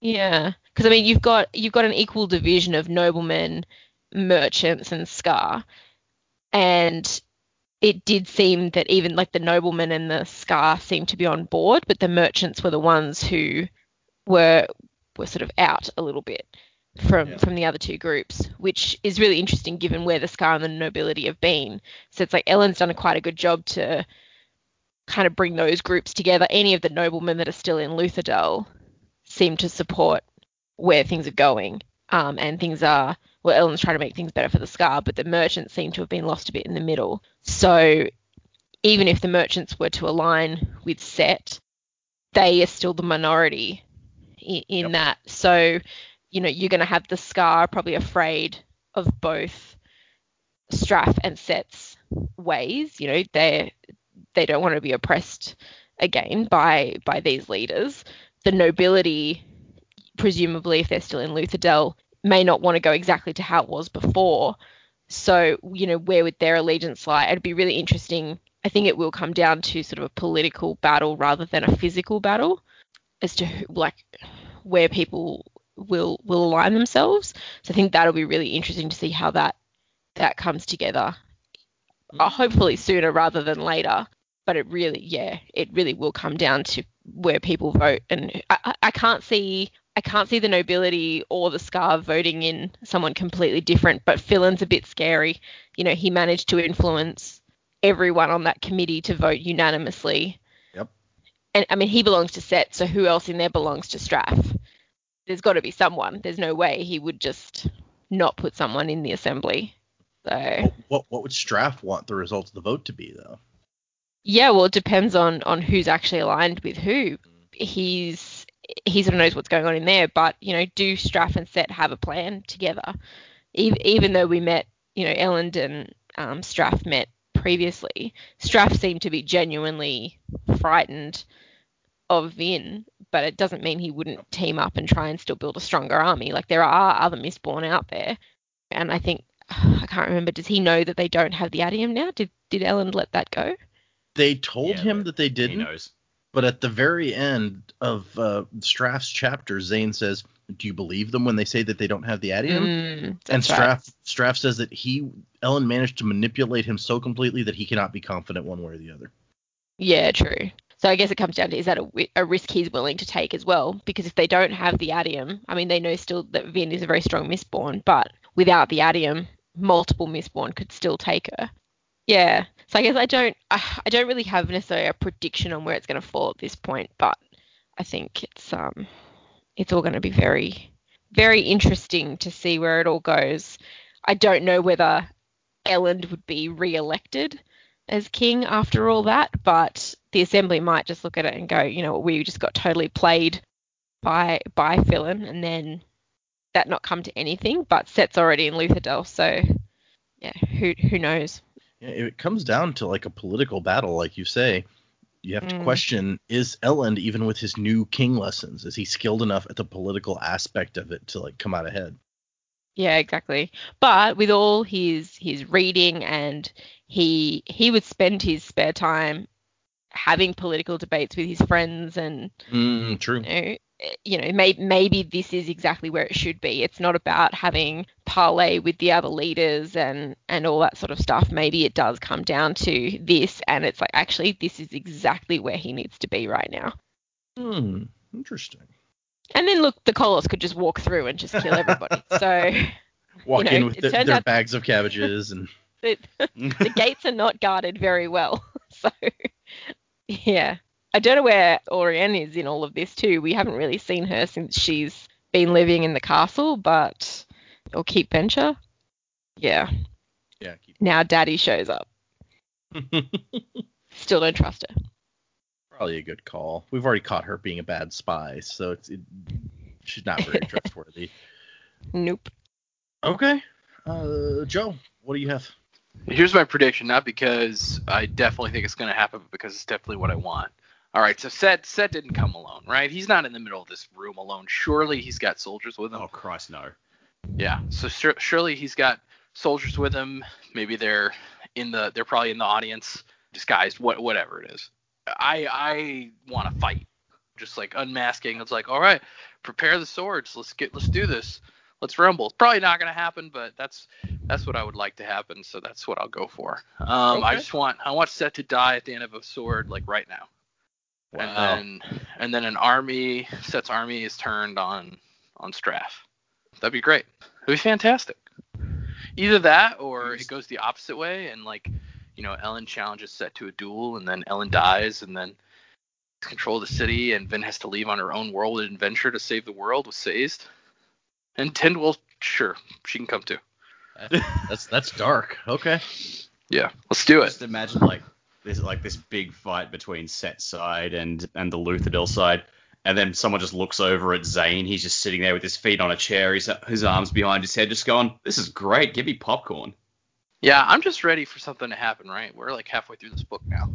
yeah, because I mean, you've got you've got an equal division of noblemen, merchants, and Skaa, and it did seem that even like the noblemen and the Skaa seemed to be on board, but the merchants were the ones who were were sort of out a little bit from Yeah. from the other two groups, which is really interesting given where the Skaa and the nobility have been. So it's like Elend's done a quite a good job to kind of bring those groups together. Any of the noblemen that are still in Luthadel seem to support where things are going. Um, and things are well, Elend's trying to make things better for the Skaa, but the merchants seem to have been lost a bit in the middle. So even if the merchants were to align with Cett, they are still the minority in, in Yep. that. So you know, you're going to have the Skaa probably afraid of both Straff and Cett's ways. You know, they they don't want to be oppressed again by by these leaders. The nobility, presumably, if they're still in Luthadel, may not want to go exactly to how it was before. So, you know, where would their allegiance lie? It'd be really interesting. I think it will come down to sort of a political battle rather than a physical battle as to who, like where people will will align themselves. So I think that'll be really interesting to see how that that comes together. Uh, hopefully sooner rather than later. But it really, yeah, it really will come down to where people vote, and I, I- can't see. I can't see the nobility or the Skaa voting in someone completely different, but Philen's a bit scary. You know, he managed to influence everyone on that committee to vote unanimously. Yep. And I mean, he belongs to Cett, so who else in there belongs to Straff? There's got to be someone. There's no way he would just not put someone in the assembly. So What, what what would Straff want the result of the vote to be though? yeah, well, it depends on on who's actually aligned with who. He's he sort of knows what's going on in there, but you know, do Straff and Cett have a plan together? Even, even though we met, you know, Elend and um, Straff met previously, Straff seemed to be genuinely frightened of Vin, but it doesn't mean he wouldn't team up and try and still build a stronger army. Like there are other Mistborn out there, and I think I can't remember. Does he know that they don't have the atium now? Did did Elend let that go? They told Yeah, him that they didn't, He knows. but at the very end of uh, Straff's chapter, Zane says, "Do you believe them when they say that they don't have the atium?" Mm, and that's right. Straff Straff says that he Elend managed to manipulate him so completely that he cannot be confident one way or the other. Yeah, true. So I guess it comes down to is that a, a risk he's willing to take as well? Because if they don't have the atium, I mean, they know still that Vin is a very strong Mistborn, but without the atium, multiple Mistborn could still take her. Yeah. So I guess I don't, I, I don't really have necessarily a prediction on where it's going to fall at this point, but I think it's um, it's all going to be very, very interesting to see where it all goes. I don't know whether Elend would be re-elected as king after all that, but the assembly might just look at it and go, you know, we just got totally played by by Philen, and then that not come to anything. But Cett's already in Luthadel, so yeah, who who knows? Yeah, if it comes down to like a political battle, like you say. You have to Mm. question: Is Elend even with his new king lessons? Is he skilled enough at the political aspect of it to like come out ahead? Yeah, exactly. But with all his his reading and he he would spend his spare time having political debates with his friends and Mm, true. you know, eh, you know, maybe maybe this is exactly where it should be. It's not about having parlay with the other leaders and and all that sort of stuff. Maybe it does come down to this, and it's like actually this is exactly where he needs to be right now. Hmm. Interesting. And then look, the Koloss could just walk through and just kill everybody. so Walk know, in with the- their out- bags of cabbages and the, the gates are not guarded very well. So yeah. I don't know where Allrianne is in all of this too. We haven't really seen her since she's been living in the castle, but or Keep Venture. Yeah. yeah. Keep... Now Daddy shows up. Still don't trust her. Probably a good call. We've already caught her being a bad spy, so it's it, she's not very trustworthy. Nope. Okay. Uh, Joe, what do you have? Here's my prediction, not because I definitely think it's going to happen, but because it's definitely what I want. All right, so Cett Cett didn't come alone, right? He's not in the middle of this room alone. Surely he's got soldiers with him. oh Christ, no. Yeah, so sur- surely he's got soldiers with him. Maybe they're in the they're probably in the audience, disguised, what whatever it is. I I want to fight, just like unmasking. It's like, all right, prepare the swords. Let's get let's do this. Let's rumble. It's probably not gonna happen, but that's that's what I would like to happen. So that's what I'll go for. Um, I just want I want Cett to die at the end of a sword, like right now. And then and then an army Cett's army is turned on on Straff. That'd be great. It'd be fantastic. Either that or it goes the opposite way and like, you know, Elend challenges Cett to a duel and then Elend dies and then control the city and Vin has to leave on her own world adventure to save the world with Sazed. And Tindwyl, sure, she can come too. That's that's dark. Okay. Yeah, let's do it. Just imagine like this like this big fight between Cett side and and the Luthadel side, and then someone just looks over at Zane. He's just sitting there with his feet on a chair, his, his arms behind his head, just going, "This is great. Give me popcorn." Yeah, I'm just ready for something to happen. Right, we're like halfway through this book now.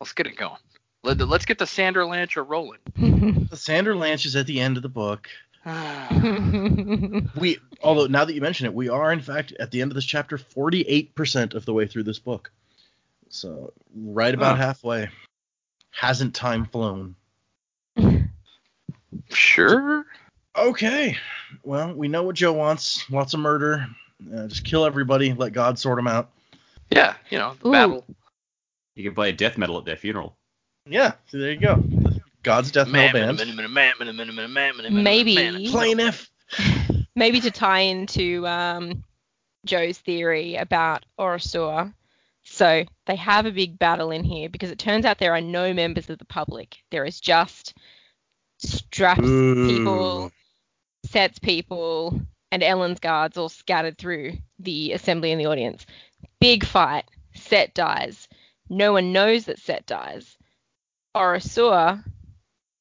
Let's get it going. Let, let's get the Sanderlanche rolling. The Sanderlanche is at the end of the book. We, although now that you mention it, we are in fact at the end of this chapter 48% of the way through this book. So right about Huh. halfway. Hasn't time flown? sure. Okay. Well, we know what Joe wants. Lots of murder. Uh, just kill everybody. Let God sort them out. Yeah, you know, the Ooh. battle. You can play death metal at their funeral. Yeah. So there you go. God's death metal band. Maybe. Plaintiff. Maybe to tie into um, Joe's theory about OreSeur. So they have a big battle in here because it turns out there are no members of the public. There is just Straff's people, Cett's people, and Elend's guards all scattered through the assembly and the audience. Big fight. Cett dies. No one knows that Cett dies. OreSeur,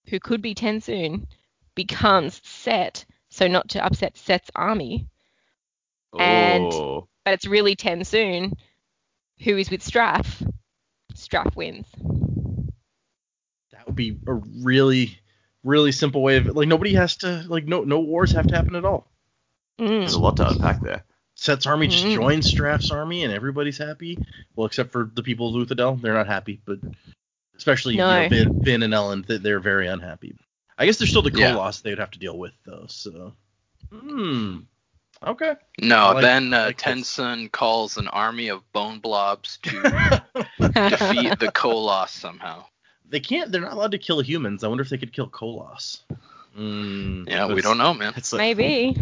who could be TenSoon, becomes Cett, so not to upset Cett's army. And- Oh. But it's really TenSoon who is with Straff. Straff wins. That would be a really, really simple way of like nobody has to like no no wars have to happen at all. There's a Mm. lot to unpack there. Cett's army just Mhm. joins Straff's army and everybody's happy. Well, except for the people of Luthadel, they're not happy. But especially you know, No. Vin, Vin and Elend, th- they're very unhappy. I guess there's still the Yeah. Koloss they would have to deal with though. So, hmm. Okay. No, like- then uh, like this. TenSoon calls an army of bone blobs to defeat the Koloss somehow. they can't. They're not allowed to kill humans. I wonder if they could kill Koloss. Hmm. Yeah, we don't know, man. It's like, Maybe.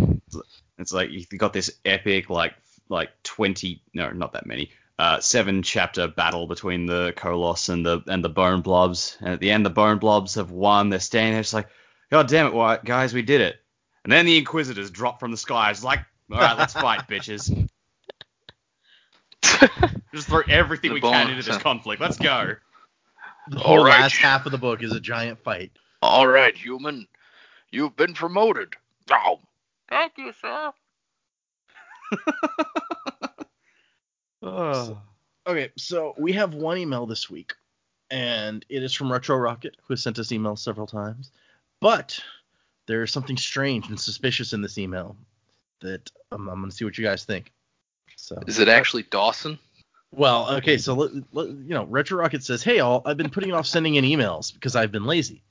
it's like you got this epic like like 20 no not that many uh seven chapter battle between the Koloss and the and the bone blobs and at the end the bone blobs have won they're standing there just like god damn it why, guys we did it and then the inquisitors drop from the sky it's like all right let's fight bitches just throw everything The we can into this conflict let's go The whole All right. last half of the book is a giant fight. All right, human, you've been promoted. Oh, thank you, sir. Okay, so we have one email this week, and it is from Retro Rocket, who has sent us emails several times. But there is something strange and suspicious in this email that um, I'm going to see what you guys think. So Is it actually Dawson? Well, okay, so let, let- you know, Retro Rocket says, "Hey all, I've been putting off sending in emails because I've been lazy.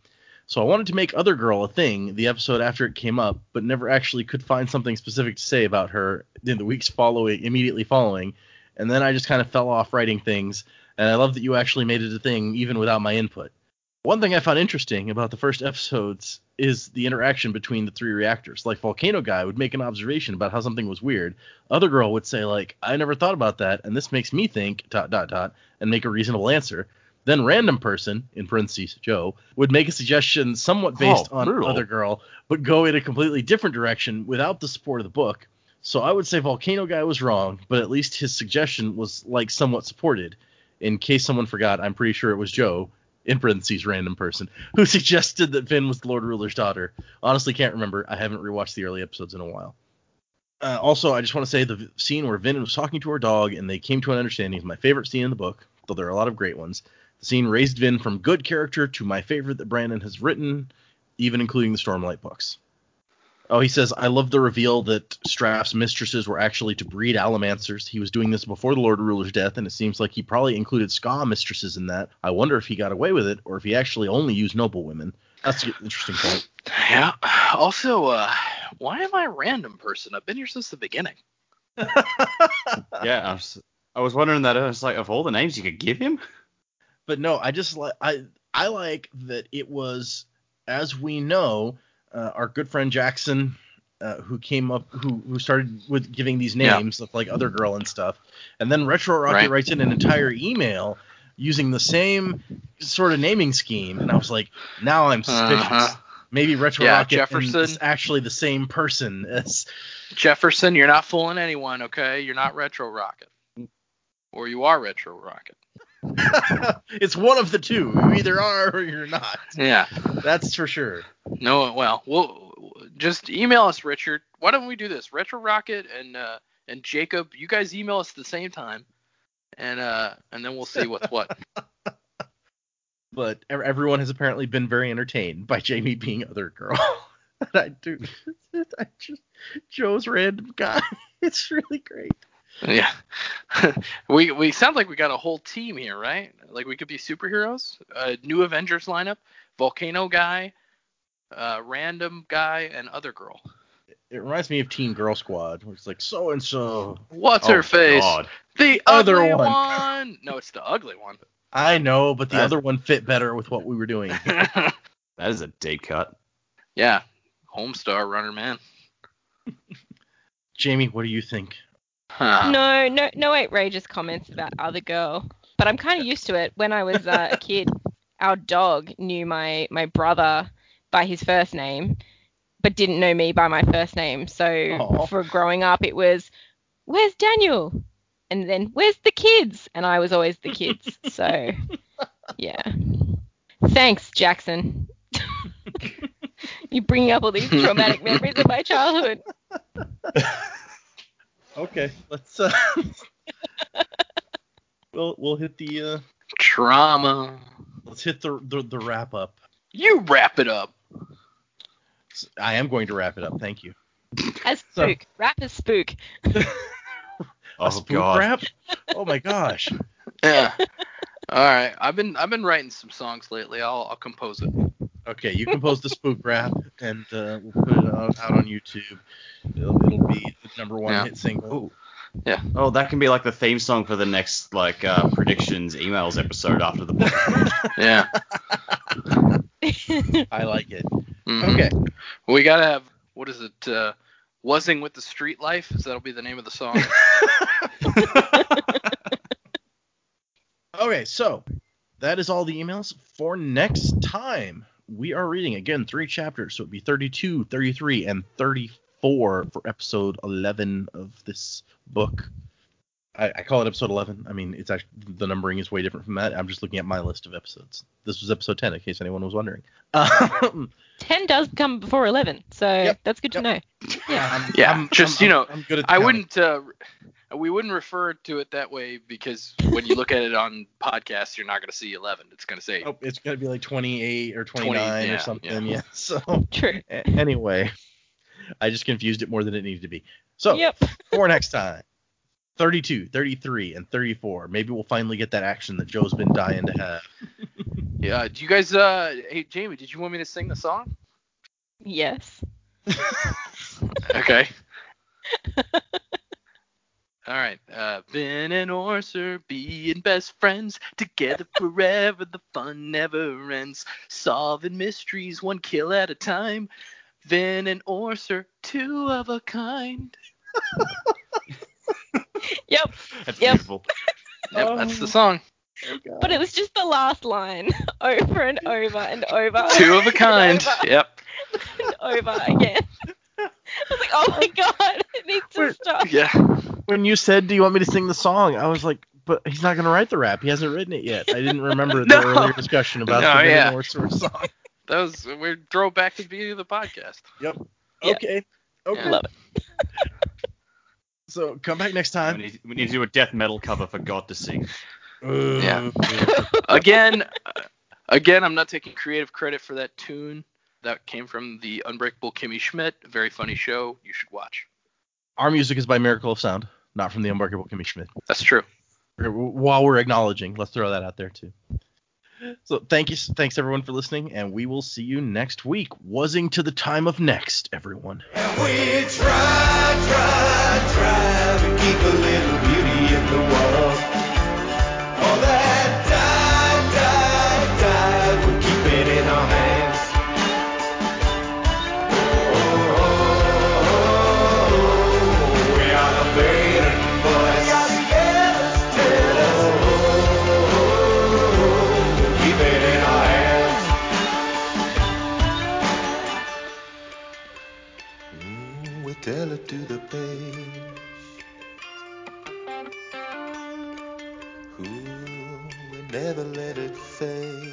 So I wanted to make Other Girl a thing the episode after it came up, but never actually could find something specific to say about her in the weeks following, immediately following. And then I just kind of fell off writing things. And I love that you actually made it a thing even without my input. One thing I found interesting about the first episodes is the interaction between the three reactors. Like Volcano Guy would make an observation about how something was weird. Other girl would say like, "I never thought about that, and this makes me think." Dot dot dot, and make a reasonable answer. Then random person in parentheses Joe would make a suggestion somewhat based Oh, on brutal. Other Girl, but go in a completely different direction without the support of the book. So I would say Volcano Guy was wrong, but at least his suggestion was like somewhat supported. In case someone forgot, I'm pretty sure it was Joe, in parentheses random person, who suggested that Vin was the Lord Ruler's daughter. Honestly, can't remember. I haven't rewatched the early episodes in a while. Uh, also, I just want to say the scene where Vin was talking to her dog and they came to an understanding is my favorite scene in the book, though there are a lot of great ones. The scene raised Vin from good character to my favorite that Brandon has written, even including the Stormlight books. Oh, he says, I love the reveal that Straff's mistresses were actually to breed Allomancers. He was doing this before the Lord Ruler's death, and it seems like he probably included Skaa mistresses in that. I wonder if he got away with it, or if he actually only used noble women. That's an interesting point. Yeah. Also, uh, why am I a random person? I've been here since the beginning. yeah I was, I was wondering that I was like of all the names you could give him but no, I just like I I like that it was, as we know, uh, our good friend Jackson, uh, who came up, who who started with giving these Yeah. names of like other girl and stuff, and then Retro Rocket Right. writes in an entire email using the same sort of naming scheme, and I was like, now I'm suspicious. Uh-huh. Maybe Retro Yeah, Rocket Jefferson. is actually the same person as Jefferson, you're not fooling anyone, okay? You're not Retro Rocket. Or you are Retro Rocket. It's one of the two. You either are or you're not. Yeah. That's for sure. No, well, we'll just email us, Richard. Why don't we do this? Retro Rocket and uh, and Jacob, you guys email us at the same time, and uh, and then we'll see what's what. But everyone has apparently been very entertained by Jamie being other girl. I do. I just Joe's random guy. It's really great. Yeah. we we sound like we got a whole team here, right? Like we could be superheroes. A new Avengers lineup: Volcano guy, uh, random guy, and other girl. It reminds me of Teen Girl Squad, where it's like so and so. What's Oh, her face? God. The Other other one. one. No, it's the ugly one. I know, but the That- other one fit better with what we were doing. That is a deep cut. yeah, Homestar Runner Man. Jamie, what do you think? Huh. No, no, no outrageous comments about other girl. But I'm kind of used to it. When I was uh, a kid, our dog knew my my brother by his first name, but didn't know me by my first name. So Aw. for growing up, it was, "Where's Daniel?" And then, "Where's the kids?" And I was always the kids. so yeah. Thanks, Jackson. you bring up all these traumatic memories of my childhood. Okay, let's uh we'll we'll hit the uh Trauma. let's hit the the, the wrap up. You wrap it up. I am going to wrap it up. Thank you. As So- spook, rap as spook. Oh spook god. rap? Oh my gosh. Yeah. All right. I've been I've been writing some songs lately. I'll I'll compose it. Okay, you compose the spook rap and uh, we'll put it out, out on YouTube. It'll, it'll be the number one Yeah. hit single. Yeah. Oh, that can be like the theme song for the next like uh, predictions emails episode after the book. Yeah. I like it. Mhm. Okay. We gotta have what is it? Uh, Wuzzing with the Street Life. Is that'll be the name of the song? Okay, so that is all the emails for next time. We are reading again three chapters, so it'd be 32, 33, and 34 for episode 11 of this book. I, I call it episode 11. I mean, it's actually the numbering is way different from that. I'm just looking at my list of episodes. This was episode 10, in case anyone was wondering. Um, 10 does come before 11, so Yep, that's good yep. to know. I'm- Yeah, I'm- just, I'm- you know, I'm good at I counting. wouldn't. Uh, we wouldn't refer to it that way because when you look at it on podcasts, you're not gonna see 11. It's gonna say Oh, it's gonna be like 28 or 20, 29 yeah, or something. yeah. Yeah. So True. anyway, I just confused it more than it needed to be. So Yep. for next time, 32, 33, and 34. Maybe we'll finally get that action that Joe's been dying to have. Yeah. Do you guys? Uh, hey Jamie, did you want me to sing the song? Yes. Okay. All right. Uh, Vin and OreSeur being best friends together forever. The fun never ends. Solving mysteries one kill at a time. Vin and OreSeur, two of a kind. Yep. That's Yep. beautiful. Yep, that's the song. Oh, but it was just the last line over and over and over. Two of a kind. And over Yep. and over again. I was like, oh my god, it needs to Wait. stop. Yeah. When you said, "Do you want me to sing the song?" I was like, "But he's not gonna write the rap. He hasn't written it yet." I didn't remember the earlier discussion about No, the Vin yeah. and OreSeur song. That was we drove back to the beginning of the podcast. Yep. Yeah. Okay. Okay. Yeah. Love it. So come back next We time. need, we need to do a death metal cover for God to sing. Yeah. Again, uh, again, I'm not taking creative credit for that tune. That came from the Unbreakable Kimmy Schmidt. Very funny show. You should watch. Our music is by Miracle of Sound, not from the Unbreakable Kimmy Schmidt. That's true. While we're acknowledging, let's throw that out there too. So thank you, thanks everyone for listening, and we will see you next week. Wuzzing to the time of next, everyone. Tell it to the page. Ooh, we never let it fade.